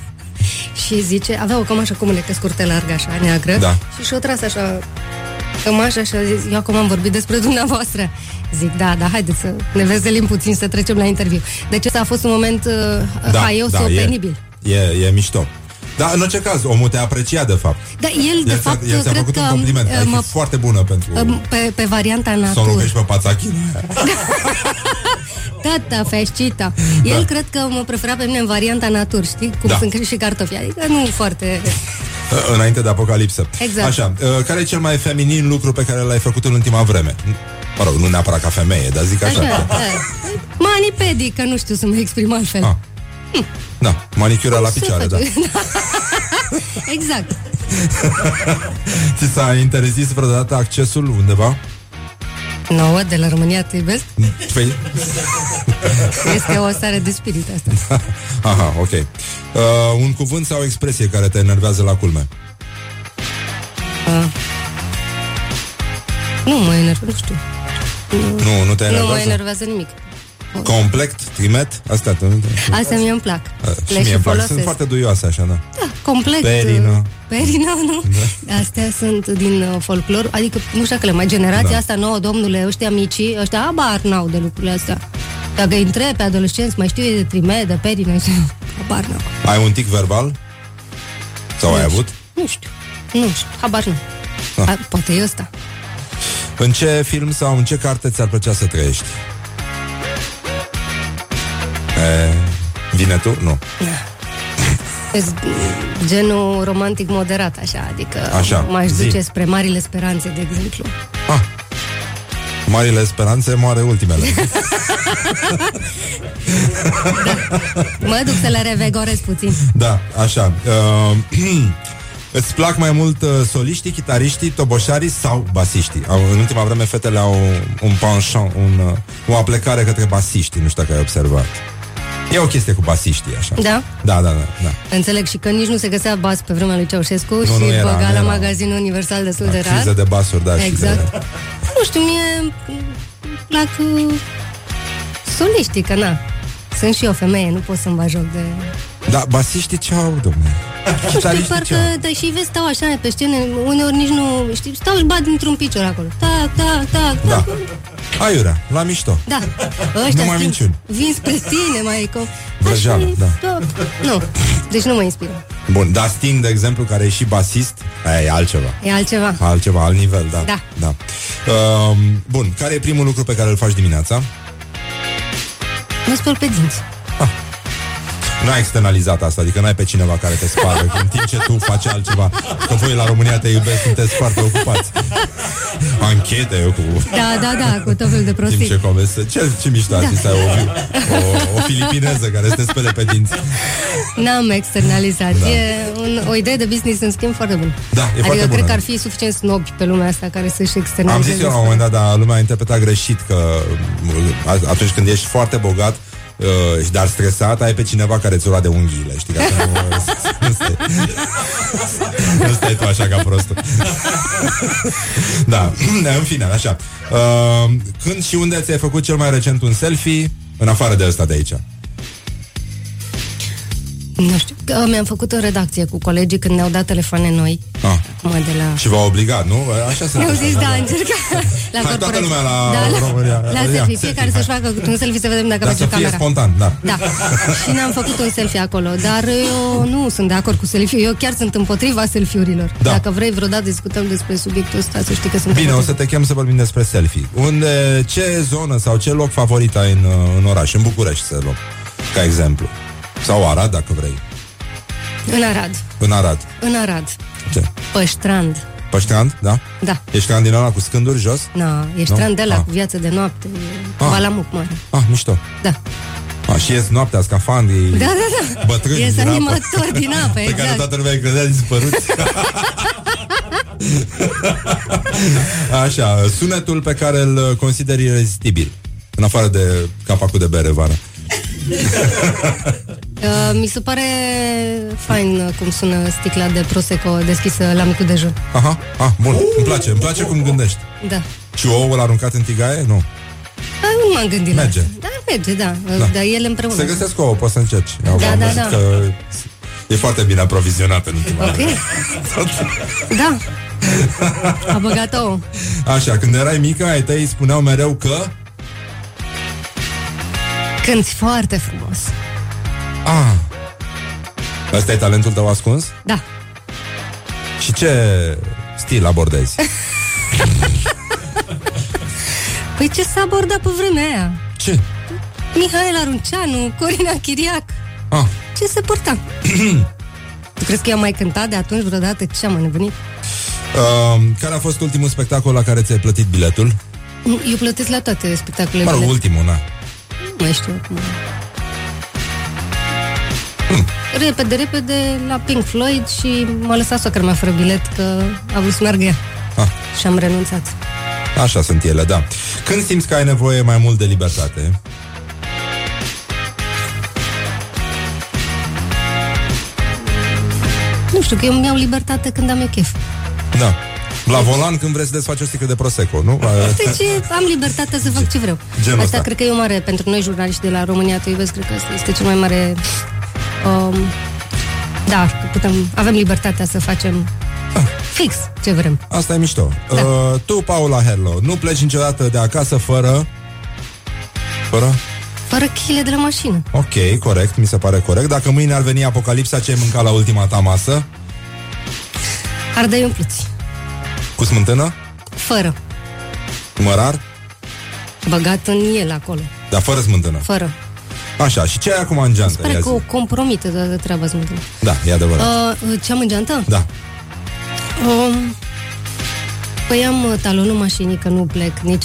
Și zice, avea o cămașă cu mânecă scurtă largă, așa, neagră. Da. Și și-o tras așa cămașa și a zis, eu acum am vorbit despre dumneavoastră. Zic, da, da, haideți să ne veselim puțin, să trecem la interviu. Deci ăsta a fost un moment uh, Da, haios da, sau e. penibil. E, e mișto. Dar în orice caz, omul te aprecia de fapt. Dar el, de el, fapt, ți-a, el ți-a cred făcut că un compliment. uh, Ai mă, fi foarte bună pentru uh, pe, pe varianta să o natură. lovești pe pațachina aia. Tata, feșcita. El Da. cred că mă prefera pe mine în varianta natur, știi? Cum Da. sunt și cartofi. Adică nu foarte... Uh, Înainte de apocalipsă. Exact. Așa, uh, care e cel mai feminin lucru pe care l-ai făcut în ultima vreme? Mă rog, nu neapărat ca femeie, dar zic așa. Așa, da. Manipedi, că nu știu să mă exprim altfel. Ah. Da, manicura la Se picioare, da. face. exact. Ți s-a interzis vreodată accesul undeva? Nouă, de la România te iubesc? Păi... Este o stare de spirit asta. Aha, ok. Uh, un cuvânt sau o expresie care te enervează la culme? Uh. Nu mă enervează, nu știu. Nu, nu te Nu mă enervează? enervează nimic. Complect, trimet, astea te Astea mie îmi plac. Uh, și Le mie și îmi plac. folosesc. Sunt foarte duioase așa, da. Da, complet. Perină. Perină, nu? Da. Astea sunt din uh, folclor, adică nu știu că le mai generația Da. asta nouă, domnule, ăștia micii, ăștia abar n-au de lucrurile astea. Dacă îi întrebi pe adolescenți, mai știu ei de trime, de perină, și abar n-au. Ai un tic verbal? Sau ai avut? Nu știu, nu știu, habar nu. Ah. A, poate e ăsta. În ce film sau în ce carte ți-ar plăcea să trăiești? E, vine tu? Nu. Ești genul romantic moderat, așa, adică Așa, m-aș zi. duce spre marile speranțe, de exemplu. Marile speranțe moare ultimele. Mă duc să le revegorez puțin. da, așa. Uh, îți plac mai mult uh, soliștii, chitariștii, toboșarii sau basiștii? Au, în ultima vreme fetele au un penchant, un, uh, o aplecare către basiștii, nu știu dacă ai observat. E o chestie cu basiștii, așa. Da? Da, da, da. da. Înțeleg și că nici nu se găsea bas pe vremea lui Ceaușescu Nu, și nu era, băga nu la era. magazinul universal destul de rar. Crize de basuri, da. și Exact. de- Nu știu, mie îmi plac uh, soliștii, că na. Sunt și eu femeie, nu pot să-mi bag joc de... Da, basiștii ce au, domnule? Nu știu, Chitariștii parcă, ce au? da, și vezi, stau așa pe scenă, uneori nici nu, știi, stau și bat dintr-un picior acolo. Tac, tac, tac, Da. Tac. Aiurea, la mișto. Da. Ăștia Numai schimb, minciuni. vin spre tine, mai cum... Vrăjeală, da. da. Nu, deci nu mă inspiră. Bun, dar Sting, de exemplu, care e și basist, aia e altceva. E altceva. Altceva, alt nivel, da. Da. da. Um, bun, care e primul lucru pe care îl faci dimineața? Mă spăl pe dinți. N-ai externalizat asta, adică n-ai pe cineva care te spală în timp ce tu faci altceva. Că voi la România te iubesc, sunteți foarte ocupați. Anchete eu cu... Da, da, da, cu tot felul de Timp prostii. ce converse. Ce, ce mișto ar fi Da. să ai o, o, o filipineză care să te spele pe dinți. N-am externalizat. Da. E un, o idee de business, în schimb, foarte bună. Da, e adică foarte cred bună, că da. ar fi suficient snobi pe lumea asta care să-și Am externalizeze. zis eu la un moment dat, dar lumea a interpretat greșit că uh, atunci când ești foarte bogat uh, dar stresat, ai pe cineva care ți-o lua de unghiile, știi, ca să nu, nu, stai, nu stai tu așa ca prostul. da, în fine, așa. Uh, când și unde ți-ai făcut cel mai recent un selfie, în afară de ăsta de aici? Nu știu. Că mi-am făcut o redacție cu colegii când ne-au dat telefoane noi. Ah. Acum de la... Și v-a obligat, nu? Așa se Ne-au zis, da, încerca la Hai toată corporație. lumea la da, la, România. la Ia, selfie. selfie, Fiecare hai. să-și facă un selfie să vedem dacă Dar merge să fie camera. spontan, da. Da. și ne-am făcut un selfie acolo. Dar eu nu sunt de acord cu selfie Eu chiar sunt împotriva selfie-urilor. Da. Dacă vrei vreodată discutăm despre subiectul ăsta, să știi că sunt Bine, o împotriva. să te chem să vorbim despre selfie. Unde, ce zonă sau ce loc favorit ai în, uh, în oraș? În București să luăm, ca exemplu. Sau Arad, dacă vrei. În Arad. În Arad. În Arad. Ce? Pe strand. Pe strand, da? Da. E strand din ăla cu scânduri jos? Na, e Nu? strandela Ah. cu viață de noapte, Ah. Balamuc mare. Ah, mișto. Da. Ah, și ies noaptea, scafandrii Da, da, da. Bătrâni Ies din apă. animator din apă, Pe care exact. toată lumea îi credea dispăruți Așa, sunetul pe care îl consideri irezistibil În afară de capacul de bere vara Uh, mi se pare fain uh, cum sună sticla de Prosecco deschisă la micul dejun. Aha, ah, bun, îmi place, îmi place cum gândești Da. Și ouăl aruncat în tigaie? Nu Da, nu m-am gândit Merge. la asta. Da, merge, da. Da. da. Dar ele împreună. Se găsesc ouă, poți să încerci Eu Da, am da, văzut da. că E foarte bine aprovizionat în ultima Ok. Da. A băgat ouă. Așa, când erai mică, ai tăi spuneau mereu că Cânti foarte frumos. Ah, ăsta e talentul tău ascuns? Da. Și ce stil abordezi? Păi ce s-a abordat pe vremea aia? Ce? Mihaela Arunceanu, Corina Chiriac. Ah. Ce se purta? tu crezi că eu am mai cântat de atunci vreodată? Ce am mai nevenit? Uh, care a fost ultimul spectacol la care ți-ai plătit biletul? Eu plătesc la toate spectacolele. Mă rog, mele. ultimul, na. Nu mai știu acum. Hmm. Repede, repede, la Pink Floyd și m-a lăsat soacra mea fără bilet că a vrut să meargă ea. Ah. Și am renunțat. Așa sunt ele, da. Când simți că ai nevoie mai mult de libertate? Nu știu, că eu mi-au libertate când am eu chef. Da. La volan când vreți să desfaci o sticlă de Prosecco, nu? Deci am libertatea să fac ce vreau. Genul asta ăsta. cred că e o mare, pentru noi jurnaliști de la România Te iubesc, cred că asta este cel mai mare... Um, da, că putem, avem libertatea să facem fix ce vrem. Asta e mișto. Da. Uh, tu, Paula Herlo, nu pleci niciodată de acasă fără... Fără? Fără chile de la mașină. Ok, corect, mi se pare corect. Dacă mâine ar veni apocalipsa, ce ai mâncat la ultima ta masă? Ardei umpluți. Cu smântână? Fără. Mărar? Băgat în el acolo. Dar fără smântână. Fără. Așa, și ce ai acum în geantă? Pare Ia că o zi. compromite toată treaba smântână. Da, e adevărat. Uh, ce am în geantă? Da. Um, păi am uh, talonul mașinii, că nu plec nici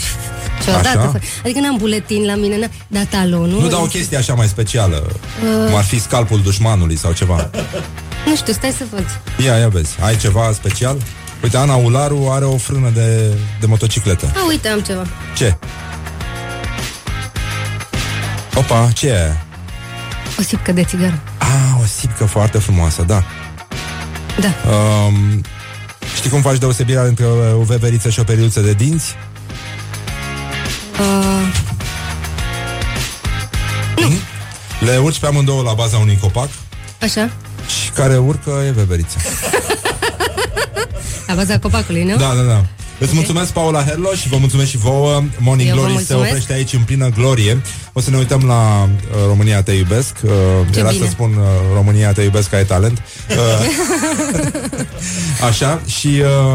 niciodată. Așa. fără- Adică n-am buletin la mine, n- dar talonul... Nu dau o chestie așa mai specială Uh. Cum ar fi scalpul dușmanului sau ceva Nu știu, stai să văd. Ia, ia vezi, ai ceva special? Uite, Ana Ularu are o frână de, de motocicletă A, uite, am ceva. Ce? Opa, ce e aia? O sipcă de țigară. Ah, o sipcă foarte frumoasă, da Da. um, Știi cum faci deosebirea între o veveriță și o periuță de dinți? Uh, Le urci pe amândouă la baza unui copac așa? Și care urcă e veverița La baza copacului, nu? Da, da, da. Îți mulțumesc, Paula Herlo, și vă mulțumesc și vouă. Morning Eu vă Glory se mulțumesc. oprește aici în plină glorie. O să ne uităm la uh, România te iubesc. Uh, Ce era bine. să spun uh, România te iubesc, ai talent. Uh, așa, și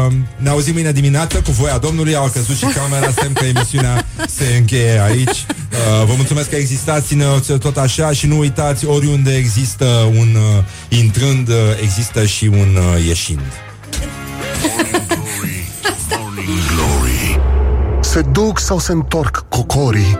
uh, ne auzim mâine dimineață cu voia Domnului. Au căzut și camera, semn că emisiunea se încheie aici. Uh, vă mulțumesc că existați, țineți tot așa și nu uitați, oriunde există un uh, intrând, uh, există și un uh, ieșind. Se duc sau se întorc cocorii